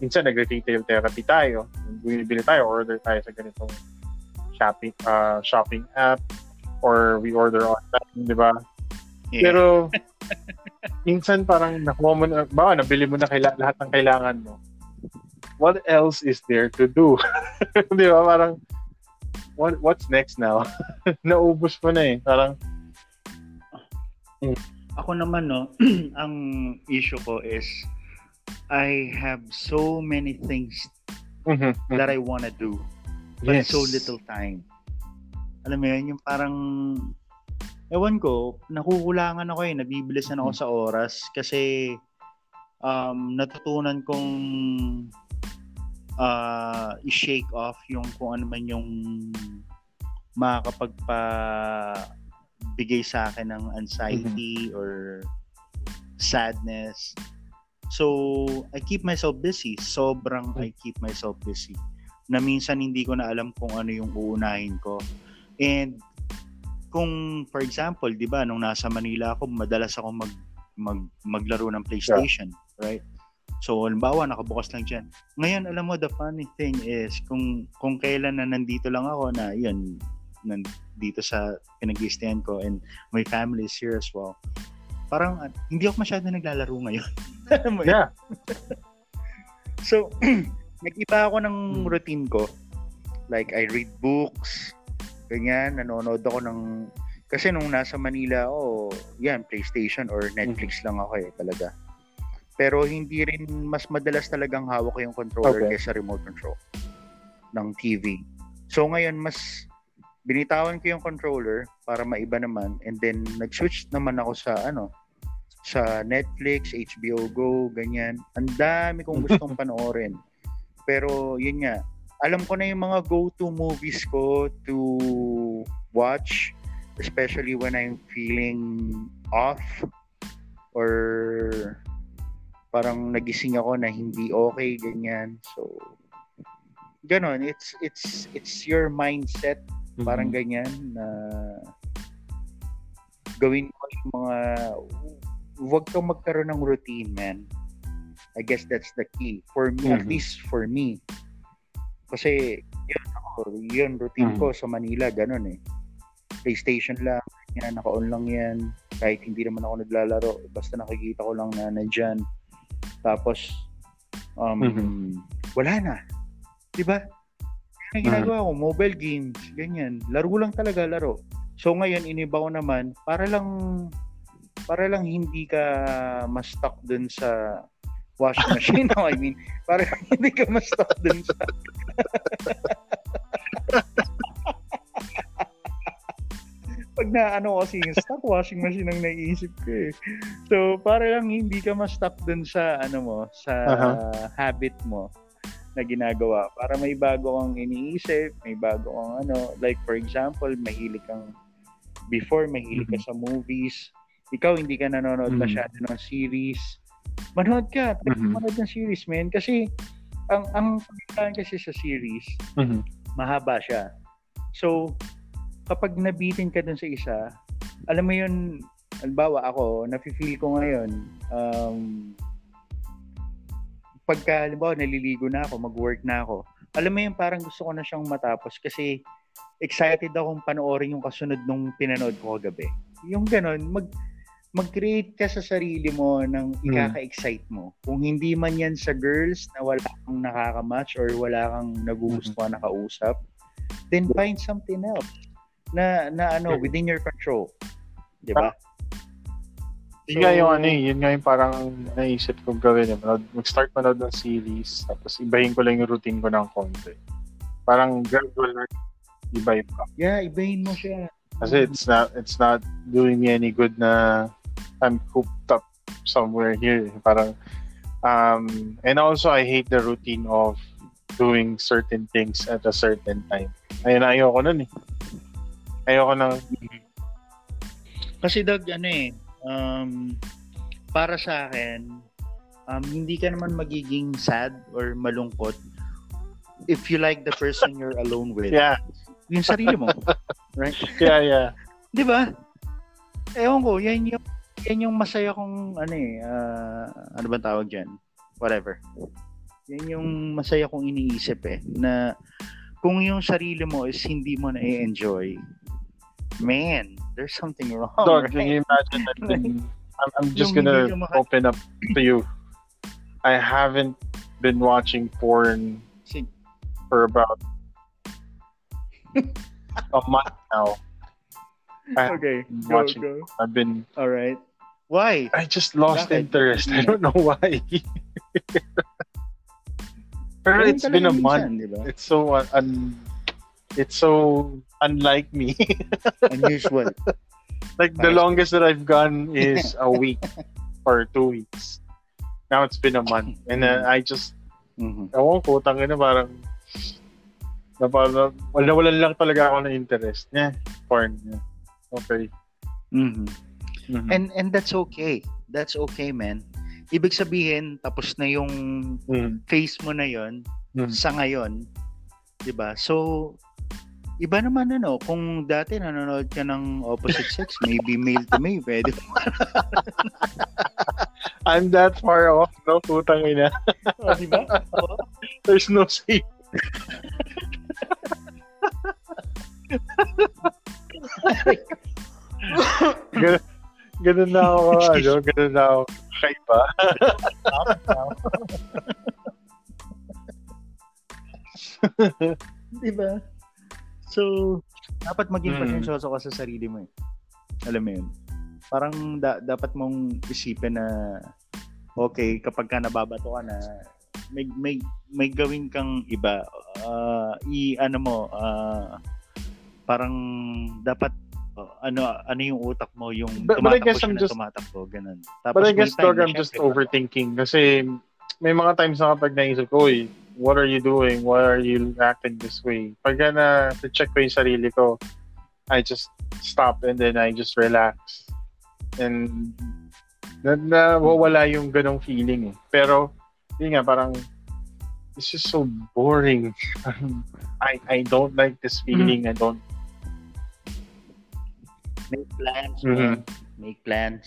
minsan nag-retail therapy tayo. Bumibili tayo, order tayo sa ganitong shopping uh, shopping app or we order online, di ba? Yeah. Pero minsan parang nakuha mo na, ba, nabili mo na kaila- lahat ng kailangan mo. What else is there to do? (laughs) Di ba? Parang, what, what's next now? (laughs) Naubos mo na eh. Parang, Ako naman, no, (clears throat) ang issue ko is I have so many things mhm, that I want to do, but yes. so little time. Alam mo yun, yung parang, ewan ko, nakukulangan ako eh, nabibilisan ako sa oras kasi um, natutunan kong uh, i-shake off yung kung ano man yung makakapagpa bigay sa akin ng anxiety or sadness. So, I keep myself busy. Sobrang I keep myself busy. Na minsan hindi ko na alam kung ano yung uunahin ko. And kung for example, 'di ba, nung nasa Manila ako, madalas ako mag mag maglaro ng PlayStation, yeah. right? So, halimbawa, nakabukas lang dyan. Ngayon, alam mo, the funny thing is, kung, kung kailan na nandito lang ako na, yun, nandito sa pinag ko and my family is here as well, parang uh, hindi ako masyado naglalaro ngayon. (laughs) yeah. so, (clears throat) nag-iba ako ng hmm. routine ko. Like, I read books, ganyan, nanonood ako ng... Kasi nung nasa Manila ako, yan, PlayStation or Netflix mm-hmm. lang ako eh, talaga. Pero hindi rin mas madalas talagang hawak ko yung controller okay. kaysa remote control ng TV. So ngayon mas binitawan ko yung controller para maiba naman and then nag-switch naman ako sa ano sa Netflix, HBO Go, ganyan. Ang dami kong (laughs) gustong panoorin. Pero yun nga, alam ko na yung mga go-to movies ko to watch especially when I'm feeling off or parang nagising ako na hindi okay ganyan. So ganon. It's it's it's your mindset. Mm-hmm. parang ganyan na gawin mo yung mga wag kang magkaroon ng routine man. I guess that's the key. For me mm-hmm. at least for me kasi yun ako yun routine mm-hmm. ko sa Manila ganon eh PlayStation lang yan naka-on lang yan kahit hindi naman ako naglalaro basta nakikita ko lang na nandyan tapos, um, mm-hmm. wala na. Diba? Ang ginagawa ko, mobile games, ganyan. Laro lang talaga, laro. So ngayon, iniba ko naman, para lang, para lang hindi ka ma-stuck dun sa washing machine. no, I mean, para (laughs) hindi ka ma-stuck dun sa... (laughs) pag na ano kasi yung stock washing machine ang naiisip ko eh. So, para lang hindi ka ma-stuck dun sa ano mo, sa uh-huh. habit mo na ginagawa. Para may bago kang iniisip, may bago kang ano, like for example, mahilig kang before mahilig ka mm-hmm. sa movies. Ikaw hindi ka nanonood mm-hmm. masyado ng series. Manood ka, mm-hmm. manood ng series, man. Kasi ang ang pagkakaan kasi sa series, mm-hmm. mahaba siya. So, kapag nabitin ka dun sa isa, alam mo yun, albawa ako, nafe-feel ko ngayon, um, pagka, halimbawa, naliligo na ako, mag-work na ako, alam mo yun, parang gusto ko na siyang matapos kasi excited akong panoorin yung kasunod nung pinanood ko kagabi. Yung ganon, mag, mag-create ka sa sarili mo ng hmm. ikaka-excite mo. Kung hindi man yan sa girls na wala kang nakaka-match or wala kang nagugustuhan na kausap, then find something else na na ano within your control. 'Di ba? So, yun nga yung ano eh, yun nga yung parang naisip kong gawin. Eh. Mag-start manood ng series, tapos ibahin ko lang yung routine ko ng konti. Parang gradual na ibahin ko. Yeah, ibahin mo siya. Kasi it's not, it's not doing me any good na I'm cooped up somewhere here. Parang, um, and also I hate the routine of doing certain things at a certain time. Ayun, ayoko nun eh. Ayoko nang... Kasi Doug, ano eh, um, para sa akin, um, hindi ka naman magiging sad or malungkot if you like the person you're alone with. Yeah. Yung sarili mo. (laughs) right? Yeah, yeah. Di ba? Ewan ko, yan yung, yan yung masaya kong, ano eh, uh, ano ba tawag dyan? Whatever. Yan yung masaya kong iniisip eh, na kung yung sarili mo is hindi mo na-enjoy, man, there's something wrong. Dog, right? can you (laughs) imagine that? I'm, I'm just gonna open up to you. I haven't been watching porn for about (laughs) a month now. I okay, go, watching. Go. I've been. All right. Why? I just lost Bakit? interest. I don't know why. (laughs) Pero it's been a month. Diba? It's so un- it's so unlike me. (laughs) Unusual. like the longest that I've gone is (laughs) a week or two weeks. Now it's been a month. And then I just, mm-hmm. ewan ko, tangin na parang, na parang, wala, wala lang talaga ako ng interest. Yeah, porn. Yeah. Okay. Mm-hmm. Mm-hmm. And and that's okay. That's okay, man. Ibig sabihin, tapos na yung mm-hmm. face mo na yon mm-hmm. sa ngayon. 'Di ba? So, Iba naman ano, kung dati nanonood ka ng opposite sex, (laughs) maybe male to male, pwede. (laughs) I'm that far off, no? Putang ina. (laughs) oh, di ba? Oh. There's no safe. ganun, ganun na ako, (laughs) ano, ganun na ako. Kaiba. di ba? So, dapat maging Hmm. pasensyoso ka sa sarili mo eh. Alam mo yun? Parang da- dapat mong isipin na okay, kapag ka nababato ka na may may may gawin kang iba. Ah, i ano mo, ah, parang dapat oh, ano ano yung utak mo yung But- but I tumatakbo guess siya I'm just- tumatakbo ganun. Tapos But I guess, dog, I'm just overthinking kasi may mga times na kapag naisip ko, uy, what are you doing? Why are you acting this way? Pag na check ko yung sarili ko, I just stop and then I just relax. And na, nawawala yung ganong feeling eh. Pero, yun nga, parang it's just so boring. (laughs) I I don't like this feeling. I don't make plans, Mhm. man. make plans.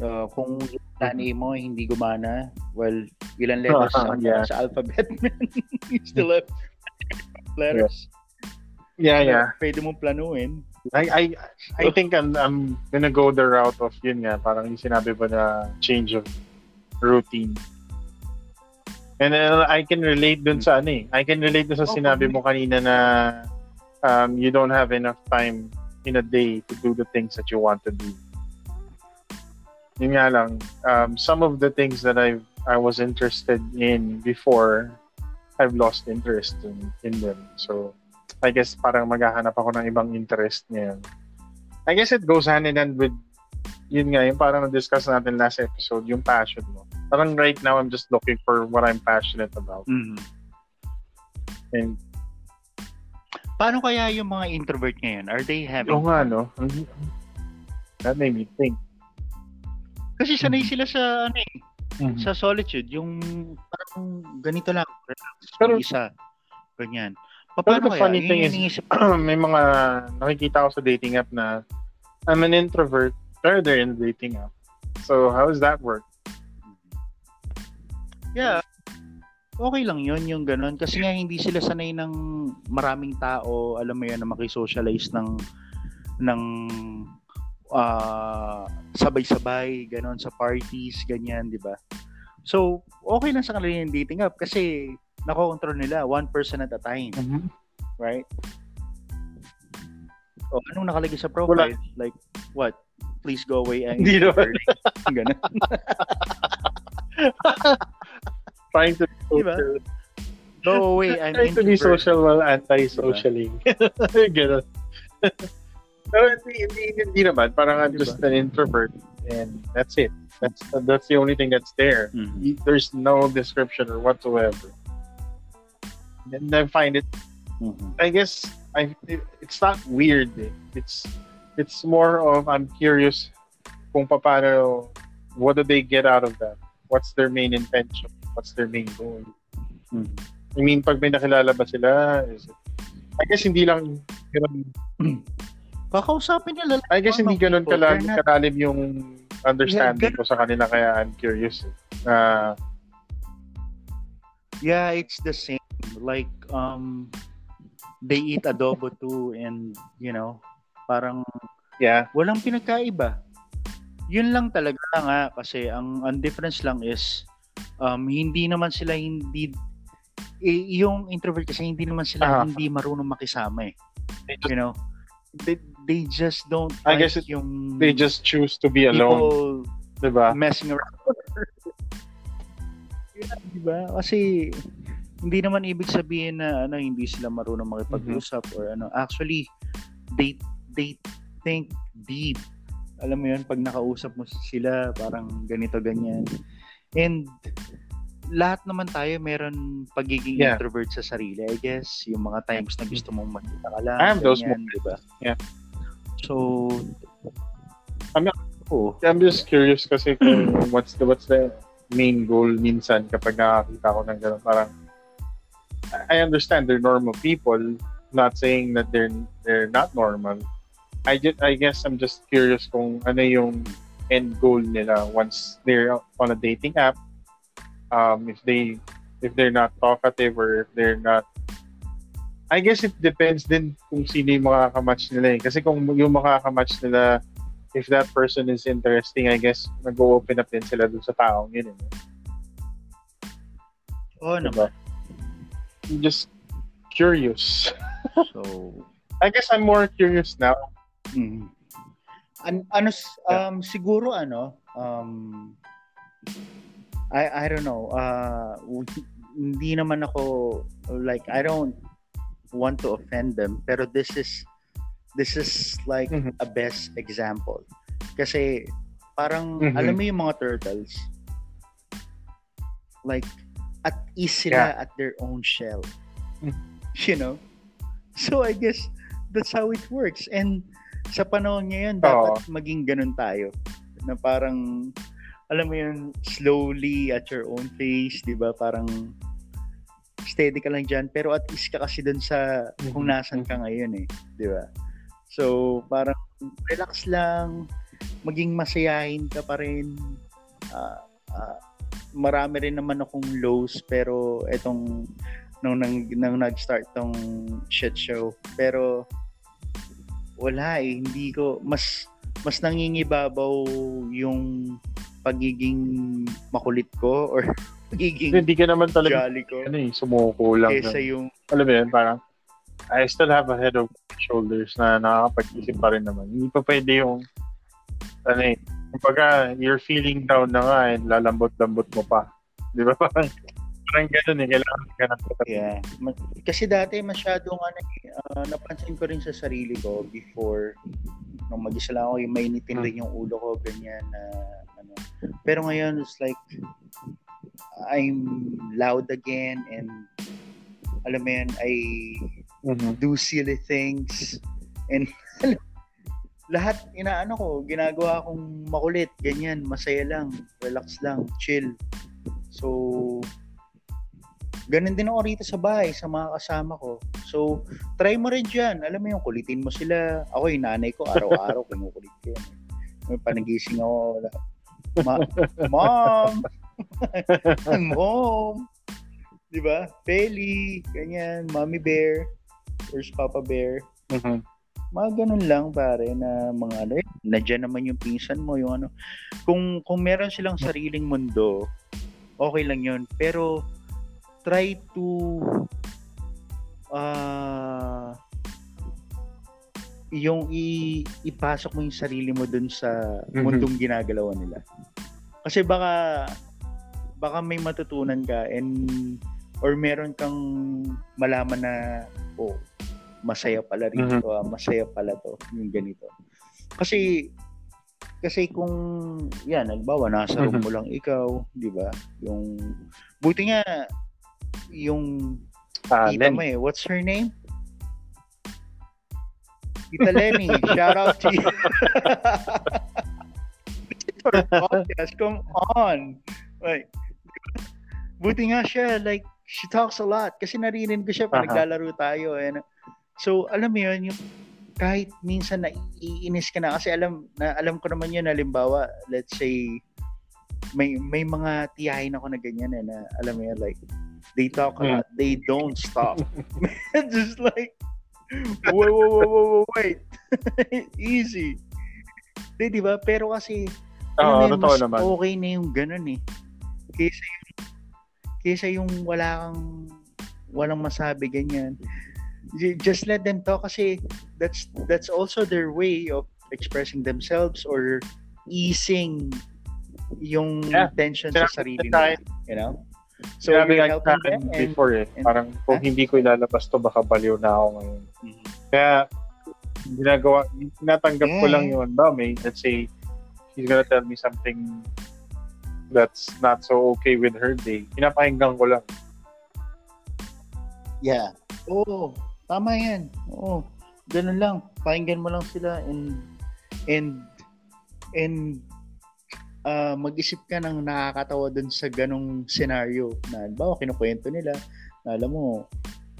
Uh, kung yung plan A mo hindi gumana, well, ilan letters Ah, ang yeah. sa alphabet, man. (laughs) you still have letters. Yeah, yeah. Pwede mong planuin. I I I think I'm I'm gonna go the route of yun nga parang yung sinabi ba na change of routine. And then I can relate dun sa ano eh. I can relate dun sa Oh, sinabi mo kanina na um, you don't have enough time in a day to do the things that you want to do. Yun nga lang, um, some of the things that I I was interested in before, I've lost interest in, in them. So, I guess parang maghahanap ako ng ibang interest ngayon. I guess it goes hand in hand with yun nga, yung parang na-discuss natin last episode, yung passion mo. Parang right now, I'm just looking for what I'm passionate about. Mhm. And Paano kaya yung mga introvert ngayon? Are they having yung nga, no? That made me think. Kasi sanay sila sa ano eh, Mhm. sa solitude, yung parang ganito lang, relax, Pero- isa, ganyan. Paano kaya? funny thing yung is- (clears throat) May mga nakikita ko sa dating app na I'm an introvert, pero they're in dating app. So, how does that work? Yeah. Okay lang yun, yung ganun. Kasi nga hindi sila sanay ng maraming tao, alam mo yan, na makisocialize ng ng ah, sabay-sabay, ganun, sa parties, ganyan, di ba? So, okay lang sa kanila yung dating app kasi nakokontrol nila one person at a time, right? O, anong nakalagay sa profile? Like, what? Please go away. Hindi naman. Ganun. (laughs) Trying to be Diba? social, Go away. I'm trying to be social while anti-socialing. (laughs) Ganun. (laughs) Pero hindi, hindi, hindi naman. Parang I'm Diba? just an introvert and that's it. That's that's the only thing that's there. Mhm. There's no description or whatsoever. And I find it Mhm. I guess I it, it's not weird. eh. It's it's more of I'm curious kung paano what do they get out of that? What's their main intention? What's their main goal? Mhm. I mean, pag may nakilala ba sila, is it, I guess hindi lang ganun, (clears throat) Kakausapin nila. I guess hindi ganun People, they're not- kalalim yung understanding Yeah, ko sa kanila kaya I'm curious. Na Yeah, it's the same. Like, um, they eat adobo too and, you know, parang yeah, walang pinagkaiba. Yun lang talaga nga kasi ang, ang difference lang is um, hindi naman sila hindi eh, yung introvert kasi hindi naman sila Ah. hindi marunong makisama eh. they just, You know, they, they just don't I like guess it- yung they just choose to be alone, people diba? messing around. yeah, di ba? Kasi hindi naman ibig sabihin na ano hindi sila marunong makipag-usap or ano. Actually, they they think deep. Alam mo 'yun pag nakausap mo sila parang ganito ganyan. And lahat naman tayo meron pagiging Yeah. introvert sa sarili. I guess yung mga times na gusto mong magkita ka lang. I have those ganyan, di ba? Yeah. So, I'm not- Oo. I'm just curious kasi kung (clears throat) what's the what's the main goal minsan kapag nakakita ko ng gano'n. Parang I understand they're normal people not saying that they're they're not normal. I just I guess I'm just curious kung ano yung end goal nila once they're on a dating app. Um, if they if they're not talkative or if they're not I guess it depends din kung sino yung makakamatch nila eh. Kasi kung yung makakamatch nila, if that person is interesting, I guess nag-open up din sila dun sa taong yun. Eh. Oo oh, diba? naman. I'm just curious. so, (laughs) I guess I'm more curious now. Mm. An ano um siguro ano um I I don't know uh hindi naman ako like I don't want to offend them pero this is this is like mm-hmm. a best example kasi parang mm-hmm. alam mo yung mga turtles like at ease sila yeah. at their own shell mm-hmm. you know so i guess that's how it works and sa panahon ngayon dapat maging ganun tayo na parang alam mo yun slowly at your own pace 'di ba parang steady ka lang dyan, pero at least ka kasi dun sa kung mm-hmm. nasan ka ngayon eh. Di ba? So, parang relax lang, maging masayahin ka pa rin. Uh, uh, marami rin naman akong lows, pero etong nung, nang, nang nag-start tong shit show. Pero, wala eh, hindi ko, mas, mas nangingibabaw yung pagiging makulit ko or (laughs) pagiging hindi ka naman talaga jolly ko. Ano eh, sumuko lang. Kesa yung... Alam mo yun, parang I still have a head of shoulders na nakakapag-isip pa rin naman. Hindi pa pwede yung ano eh, kumbaga, you're feeling down na nga eh, lalambot-lambot mo pa. Di ba? Parang, parang ganun eh, kailangan ka ng Yeah. Kasi dati masyadong ano, uh, napansin ko rin sa sarili ko before nung mag-isa lang ako, yung mainitin hmm. rin yung ulo ko, ganyan na uh, ano. Pero ngayon, it's like, I'm loud again and alam mo yun, I mm-hmm. do silly things and (laughs) lahat inaano ko, ginagawa kong makulit, ganyan, masaya lang, relax lang, chill. So, ganun din ako rito sa bahay, sa mga kasama ko. So, try mo rin dyan. Alam mo yung kulitin mo sila. Ako, yung nanay ko, araw-araw, (laughs) kinukulit ko. May panagising ako. Ma- Mom! (laughs) Mom! Di ba? Feli, ganyan, Mommy Bear, where's Papa Bear? Mm-hmm. Mga ganun lang pare na mga ano, eh, nandiyan naman yung pinsan mo, yung ano. Kung kung meron silang sariling mundo, okay lang yun. Pero try to uh, yung i, ipasok mo yung sarili mo dun sa mm-hmm. mundong ginagalawan nila. Kasi baka baka may matutunan ka and or meron kang malaman na oh masaya pala rito, mm-hmm. ah, masaya pala to, yung ganito. Kasi kasi kung yan, nagbawa nasa room mm-hmm. mo lang ikaw, 'di ba? Yung buti nga yung uh, tita mo eh, what's her name? Tita Lenny, (laughs) shout out to you. (laughs) podcast, come on. Like, buti nga siya, like, she talks a lot. Kasi narinig ko siya pag uh-huh. naglalaro tayo. And, so, alam mo yun, yung kahit minsan na iinis ka na kasi alam na alam ko naman yun halimbawa let's say may may mga tiyahin ako na ganyan eh, na alam mo yun like they talk a lot they don't stop. (laughs) Just like wait wait wait wait, wait. easy. Di, di ba? Pero kasi oh, yun, mas naman. okay na yung ganun eh. Kaysa yung kaysa yung wala kang walang masabi ganyan. Just let them talk kasi that's that's also their way of expressing themselves or easing yung yeah. tension sa sarili nila you know so Sinabi you're helping them and, before eh and, parang kung huh? hindi ko ilalabas to baka baliw na ako ngayon mm-hmm. kaya ginagawa tinatanggap yeah. ko lang yun ba may let's say she's gonna tell me something that's not so okay with her day, pinapakinggan ko lang. Yeah. Oo. Tama yan. Oo. Ganun lang. Pakinggan mo lang sila and and and uh, mag-isip ka ng nakakatawa dun sa ganong scenario na bawa kinukwento nila na alam mo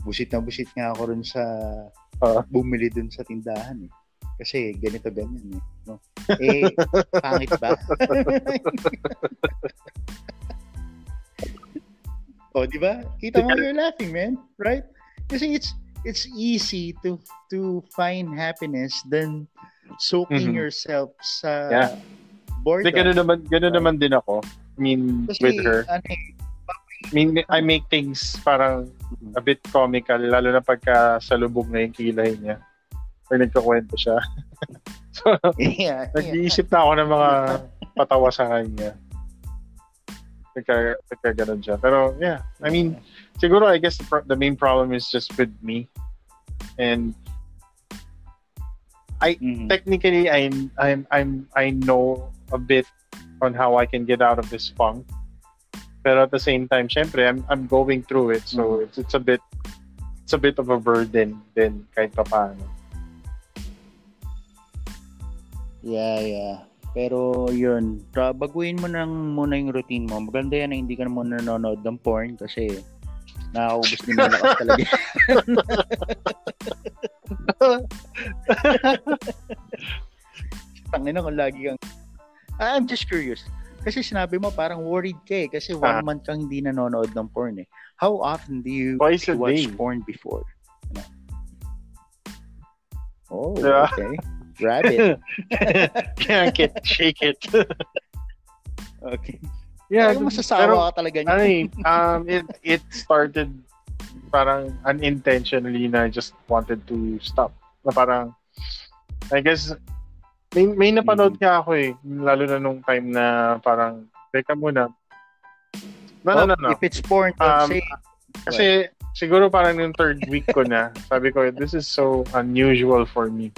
busit na busit nga ako rin sa Ah. bumili dun sa tindahan eh. Kasi ganito ganyan eh. No? Eh, (laughs) pangit ba? (laughs) oh, di ba? Kita mo you're laughing, man. Right? Kasi it's it's easy to to find happiness than soaking Mhm. yourself sa Yeah. Boredom. Kasi gano'n naman, gano'n naman din ako. I mean, Kasi, with her. ano eh, I mean, I make things parang a bit comical, lalo na pagka salubog na yung kilay niya. Or nagkakwento siya. (laughs) so, (laughs) yeah, yeah. nag-iisip na ako ng mga patawa sa kanya. Pagka, pagka ganun siya. Pero, yeah. I mean, siguro, I guess the, pro- the main problem is just with me. And Mhm. technically, I, I'm, I'm, I know a bit on how I can get out of this funk. Pero at the same time, syempre, I'm, I'm going through it. So, Mhm. it's, it's a bit, it's a bit of a burden din kahit pa paano. Yeah, yeah. Pero yun, tra- baguhin mo nang muna yung routine mo. Maganda yan na hindi ka na muna nanonood ng porn kasi nakakaubos din ng lakas (laughs) talaga. (laughs) Tangin na kung lagi kang... Ah, I'm just curious. Kasi sinabi mo parang worried ka eh. Kasi one Ah. month kang hindi nanonood ng porn eh. How often do you Twice a watch day. porn before? Ano? Oh, Yeah. okay. Rabbit. Can't (laughs) get, shake it. (laughs) Okay. yeah, Pero pero, masasawa ka talaga niya. ano eh, (laughs) um, it, it started parang unintentionally na I just wanted to stop. Na parang, I guess, may, may napanood ka ako eh, lalo na nung time na parang, teka muna. No, no, no, no. If it's porn, Um, say. Kasi siguro parang yung third week ko na, (laughs) sabi ko, this is so unusual for me.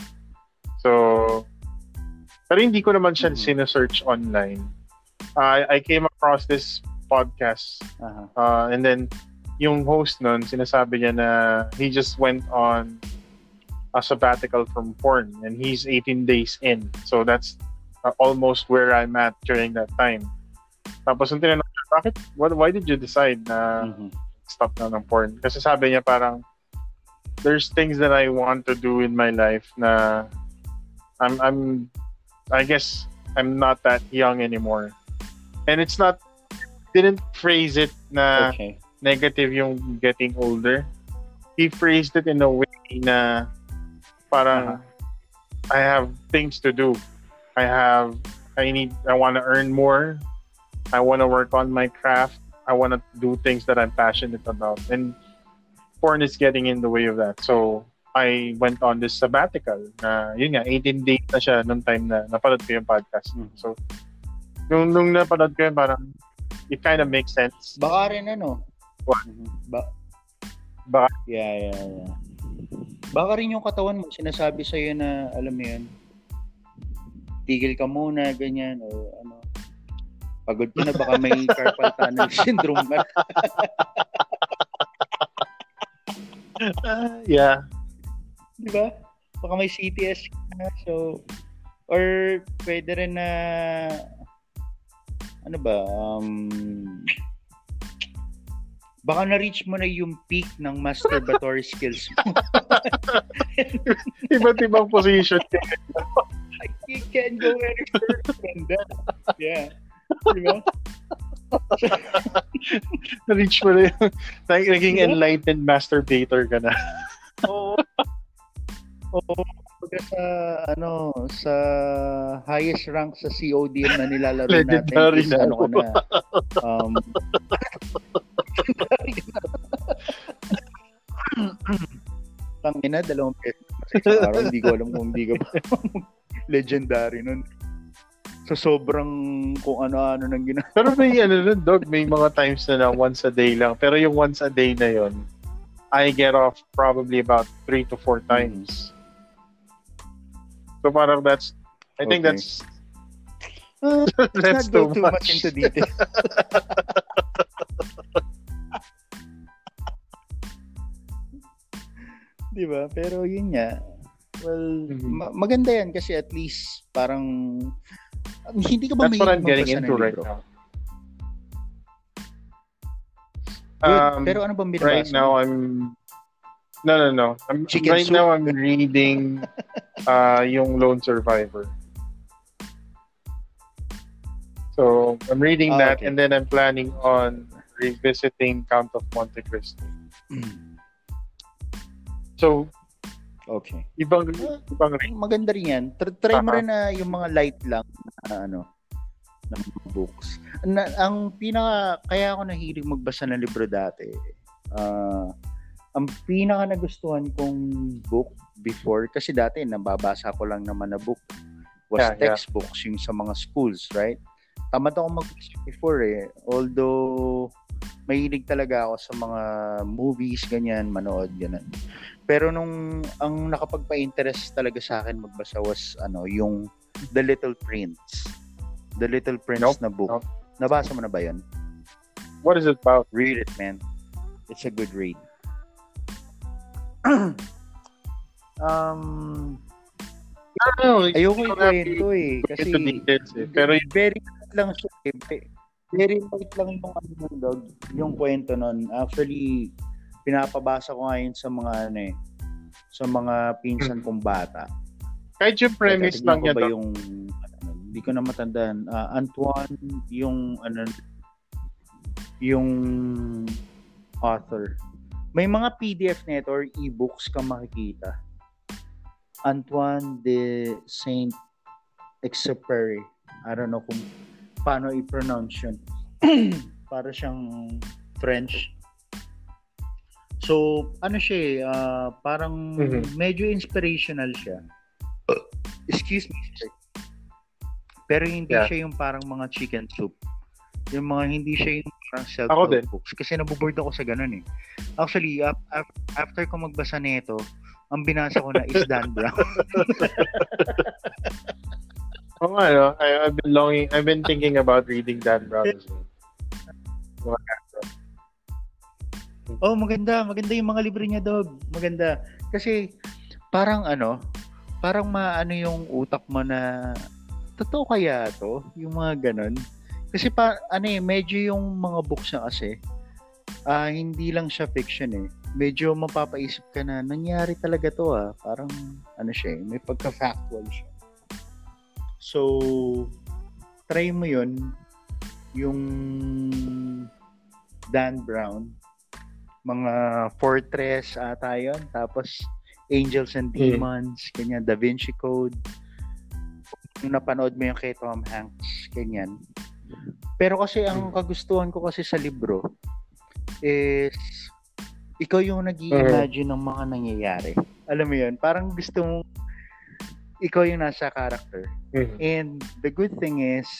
So, pero hindi ko naman siya Mhm. sinesearch online. I I came across this podcast Aha. uh, and then yung host nun, sinasabi niya na he just went on a sabbatical from porn and he's 18 days in. So that's uh, almost where I'm at during that time. Tapos yung tinanong niya, bakit, what, why did you decide na Mhm. stop na ng porn. Kasi sabi niya parang there's things that I want to do in my life na I'm I'm I guess I'm not that young anymore. And it's not didn't phrase it na Okay. negative yung getting older. He phrased it in a way na parang I have things to do. I have I need I want to earn more. I want to work on my craft. I want to do things that I'm passionate about. And porn is getting in the way of that. So I went on this sabbatical na yun nga 18 days na siya nung time na napanood ko yung podcast. Mhm. So nung nung napanood ko yun parang it kind of makes sense. Baka rin ano. What? Ba Baka yeah, yeah, yeah. Baka rin yung katawan mo sinasabi sa na alam mo yun. Tigil ka muna ganyan o ano. Pagod ka na baka may (laughs) carpal tunnel syndrome ka. Ah, yeah. Di ba? Baka may CTS ka. So, or pwede rin na, ano ba, um, baka na-reach mo na yung peak ng masturbatory skills mo. (laughs) Iba't ibang position. You can go any further than that. Yeah. Di ba? (laughs) Na-reach mo na yung nag- naging Diba? enlightened masturbator ka na. Oo. (laughs) Oo. Pagka sa, ano, sa highest rank sa COD na nilalaro natin Legendary na. ano na, um, (clears throat) Tangina, dalawang beses sa araw. Hindi ko alam kung hindi ka pa (laughs) legendary nun. So, sobrang kung ano-ano nang gina. Pero may ano nun, dog, may mga times na na once a day lang. Pero yung once a day na yon I get off probably about three to four times. So parang that's, I think Okay. that's, Uh, (laughs) that's not go too too much into detail. (laughs) Di ba? Pero yun nga. Well, Mhm. ma- maganda yan kasi at least parang ah, hindi ka ba That's may what I'm getting into right libro? now. Good. Um, Pero ano bang binabasa right now? I'm No, no, no. I'm, Chicken right soup? now, I'm reading (laughs) uh, yung Lone Survivor. So, I'm reading Ah, that okay. and then I'm planning on revisiting Count of Monte Cristo. So, okay. ibang, ibang Ay, Maganda rin yan. Tr- try mo Aha. rin na yung mga light lang na ano na books. Na, ang pinaka kaya ako nahilig magbasa ng libro dati. ah, ang pinaka nagustuhan kong book before kasi dati nababasa ko lang naman na book was Yeah, yeah. textbooks yung sa mga schools, right? Tamad ako mag before eh. Although mahilig talaga ako sa mga movies, ganyan, manood, ganun. Pero nung ang nakapagpa-interest talaga sa akin magbasa was ano, yung The Little Prince. The Little Prince Nope, na book. nope. Nabasa mo na ba 'yon? What is it about? Read it, man. It's a good read. (clears throat) um, No, ayoko ikwento eh. Kasi details eh. Pero yung very light lang siya eh. Ve- Very light lang yung ano ng dog, yung kwento nun. Actually, pinapabasa ko ngayon sa mga ano eh, sa mga pinsan kong bata. kahit yung premise Teka, lang niya yung ano, hindi ko na matandaan. Ah, Antoine yung ano yung author. May mga PDF nito or e-books ka makikita. Antoine de Saint Exupéry. I don't know kung paano i-pronounce yun. (clears throat) Para siyang French. So, ano siya eh, ah, parang Mhm. medyo inspirational siya. Excuse me, sir. Pero hindi Yeah. siya yung parang mga chicken soup. Yung mga hindi siya yung parang Ako self-help din. books. Kasi nabuboard ako sa ganun eh. Actually, ap- after ko magbasa nito, ang binasa ko na is (laughs) Dan Brown. Oo nga, no? I, I've been longing, I've been thinking about reading Dan Brown as well. oh, maganda. Maganda yung mga libro niya, dog. Maganda. Kasi, parang ano, parang maano yung utak mo na, totoo kaya to? Yung mga ganun. Kasi pa, ano eh, medyo yung mga books niya kasi, ah hindi lang siya fiction eh. Medyo mapapaisip ka na, nangyari talaga to ah. Parang, ano siya eh, may pagka-factual siya. So, try mo yun, yung Dan Brown, mga Fortress ata yun. Tapos, Angels and Hmm. Demons, ganyan, Da Vinci Code. Kung napanood mo yung kay Tom Hanks, ganyan. Pero kasi ang kagustuhan ko kasi sa libro is ikaw yung nag imagine ng mga nangyayari. Alam mo yun? Parang gusto mo ikaw yung nasa character. Mhm. And the good thing is,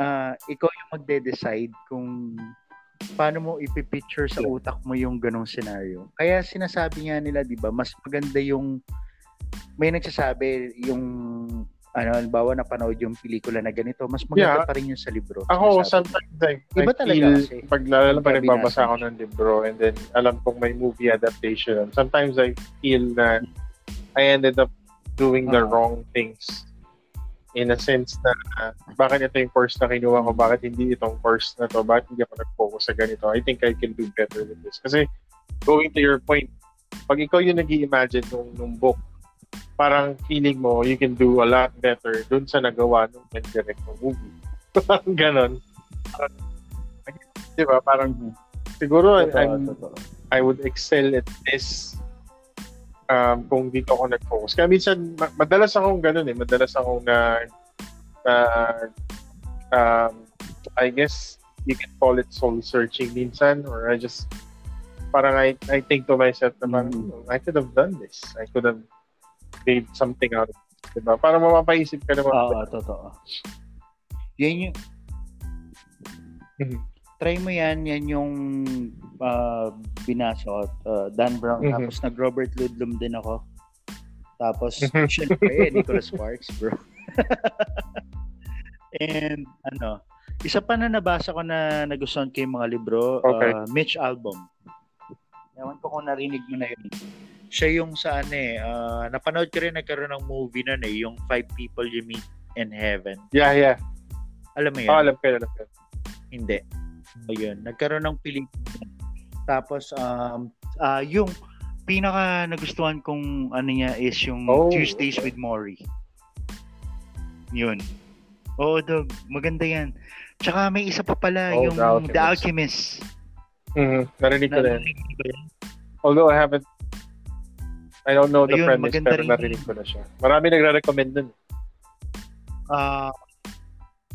uh, ikaw yung magde-decide kung paano mo ipipicture sa utak mo yung ganong scenario. Kaya sinasabi nga nila, di ba, mas maganda yung, may nagsasabi yung, ano, halimbawa napanood yung pelikula na ganito, mas maganda Yeah. pa rin yung sa libro. Ako, sometimes I, Iba I talaga feel, kasi. pag lalo pag nagbabasa ako ng libro and then alam kong may movie adaptation, sometimes I feel na I ended up doing the Oo. wrong things. In a sense na, uh, bakit ito yung course na kinuha ko, bakit hindi itong course na to, bakit hindi ako nag-focus sa ganito. I think I can do better with this. Kasi, going to your point, pag ikaw yung nag imagine nung, nung book, parang feeling mo, you can do a lot better dun sa nagawa nung nag-direct ng movie. (laughs) Parang ganon. Parang, di ba? Parang, Mhm. siguro, Totoo, I'm, totoo. I would excel at this um, kung dito ako nag-focus. Kaya minsan, ma- madalas akong ganun eh. Madalas akong na, na um, I guess, you can call it soul searching minsan or I just parang I, I think to myself na parang, Mhm. "Hmm, I could have done this. I could have made something out of it. Diba? Parang mapapaisip ka naman. Oo, totoo. Yan yung Mhm. try mo yan, yan yung uh, binasa ko, uh, Dan Brown, Mhm. tapos nag-Robert Ludlum din ako. Tapos, Mhm. syempre, eh, Nicholas Sparks, bro. (laughs) And, ano, isa pa na nabasa ko na nagustuhan ko yung mga libro, Okay. uh, Mitch Album. Ewan ko kung narinig mo na yun. Siya yung sa ano eh, uh, napanood ko rin nagkaroon ng movie nun eh, yung Five People You Meet in Heaven. Yeah, yeah. Alam mo yun? Oh, alam ko, alam ko. Hindi. Ayun, nagkaroon ng pelikula. Tapos um ah yung pinaka nagustuhan kong ano niya is yung Oh. Tuesdays with Maury. Yun. Oo, dog. Maganda yan. Tsaka may isa pa pala, Oh, yung The Alchemist. The Alchemist. Mhm. Narinig ko yan? Although I haven't I don't know the Ayun, premise pero rin narinig ko na siya. Marami nagre-recommend dun. Ah,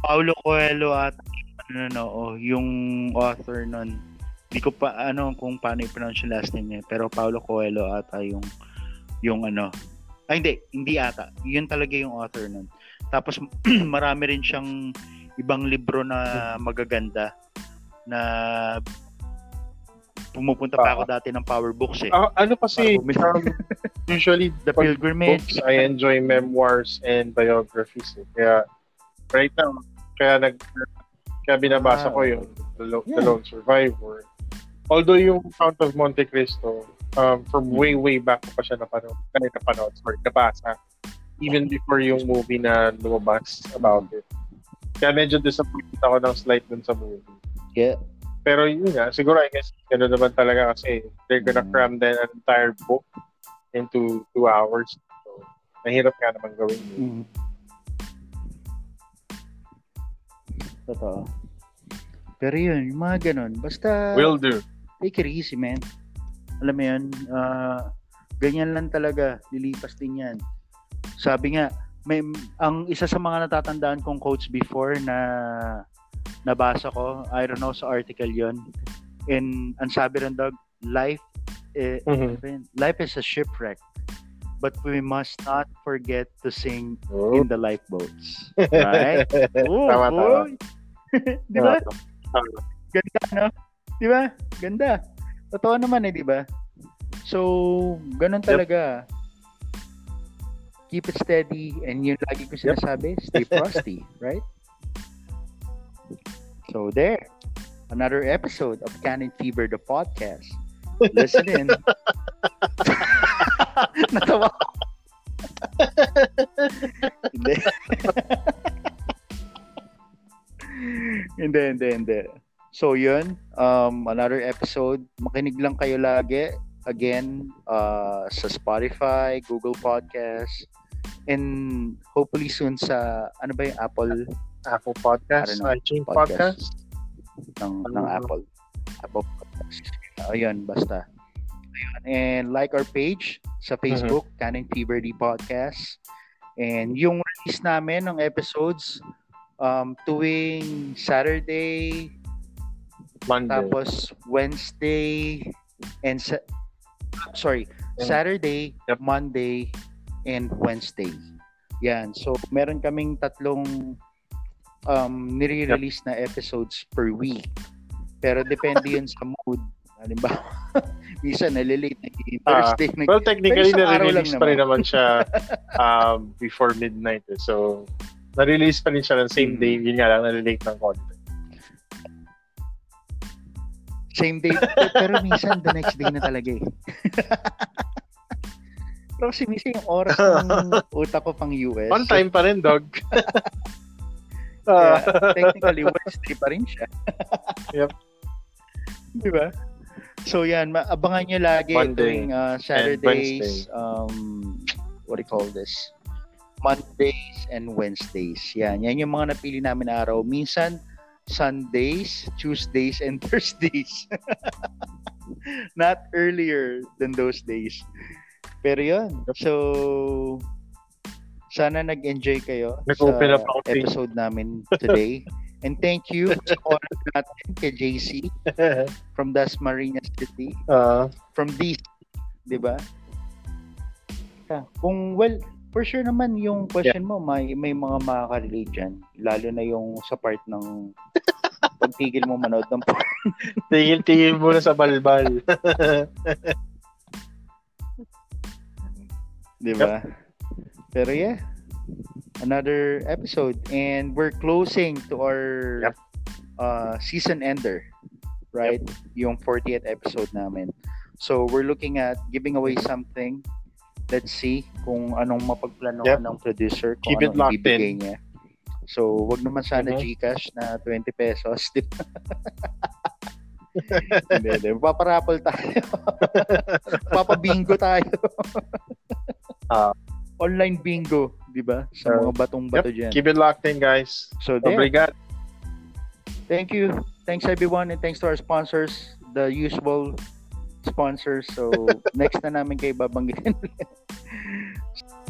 Paulo Coelho at ano no, oh, yung author nun. Hindi ko pa ano kung paano i-pronounce yung last name niya, pero Paulo Coelho ata yung yung ano. Ay hindi, hindi ata. Yun talaga yung author nun. Tapos (clears throat) marami rin siyang ibang libro na magaganda na pumupunta pa ako dati ng Power Books eh. Ah, ano kasi, um, (laughs) usually The Pilgrimage. books, I enjoy memoirs and biographies. Eh. Kaya, right now, kaya nag kaya binabasa Ah, ko yung The, Lo- The Yeah. Lone Survivor. Although yung Count of Monte Cristo, um, from way, way back pa siya napanood. Kanina napanood, sorry, nabasa. Even before yung movie na lumabas about it. Kaya medyo disappointed ako ng slight dun sa movie. Yeah. Pero yun nga, siguro I guess gano'n naman talaga kasi they're gonna Mm. cram the entire book into two hours. So, mahirap nga naman gawin yun. Mm. Totoo. Pero yun, yung mga ganun. Basta, Will do. take it easy, man. Alam mo yun, ah, ganyan lang talaga. Lilipas din yan. Sabi nga, may, ang isa sa mga natatandaan kong quotes before na nabasa ko, I don't know, sa article yon And ang sabi rin, dog, life, eh, yun? life is a shipwreck. But we must not forget to sing Oh. in the lifeboats. Right? Oo, (laughs) Tama, tama. (laughs) di ba? Tama. Ganda, no? Di ba? Ganda. Totoo naman eh, di ba? So, ganun Yep. talaga. Keep it steady and yun lagi ko sinasabi, stay (laughs) frosty, right? So there, another episode of Canon Fever the podcast. Listen in. (laughs) Natawa ko. Hindi. hindi, hindi, hindi. So yun, um, another episode. Makinig lang kayo lagi. Again, uh, sa Spotify, Google Podcast, and hopefully soon sa, ano ba yung Apple Apple Podcast, know. iTunes Podcast. Podcast. ng, ng Ano? Apple. Apple Podcast. Ayun, basta. Ayun. And like our page sa Facebook, Canon Fever D Podcast. And yung release namin ng episodes um, tuwing Saturday, Monday. tapos Wednesday, and sa- sorry, And- Saturday, Yep. Monday, and Wednesday. Yan. So, meron kaming tatlong um, nire-release na episodes per week. Pero depende yun sa mood. Halimbawa, (laughs) minsan nalilate na yung Thursday. nag- Well, technically, lang pa rin naman siya (laughs) um, before midnight. Eh. So, na-release pa rin siya ng same Mm. day. Yun nga lang, na-relate ng konti. Same day. pero minsan, the next day na talaga eh. (laughs) pero kasi minsan yung oras ng utak ko pang US. On time pa rin, dog. (laughs) Kaya, Ah, technically, Wednesday pa rin siya. (laughs) Yep. Di ba? So yan, abangan nyo lagi Monday tuwing uh, Saturdays, um, what do you call this? Mondays and Wednesdays. Yan, yan yung mga napili namin na araw. Minsan, Sundays, Tuesdays, and (laughs) Thursdays. Not earlier than those days. Pero yun. So, sana nag-enjoy kayo Nag-open sa up ako, episode namin today. And thank you (laughs) sa oras natin kay JC from Dasmariñas City, Ah, from DC, di ba? Yeah. Kung, well, for sure naman yung question mo, may, may mga makaka-relate dyan. Lalo na yung sa part ng (laughs) pagtigil mo manood ng porn. (laughs) tigil-tigil muna sa balbal. Di ba? Pero yeah, another episode. And we're closing to our Yep. uh, season ender, right? Yung 40th episode namin. So we're looking at giving away something. Let's see kung anong mapagplano Yep. ng producer, kung Keep it locked in. niya. So, wag naman sana Mhm. Gcash na 20 pesos. (laughs) di ba? hindi, hindi. Paparapol tayo. (laughs) Papabingo tayo. Ah. Online bingo, di ba? Sa mga batong-bato dyan. Keep it locked in, guys. So, there. Obrigado. Thank you. Thanks everyone and thanks to our sponsors, the usual sponsors. So, (laughs) next na namin kayo babanggitin. (laughs)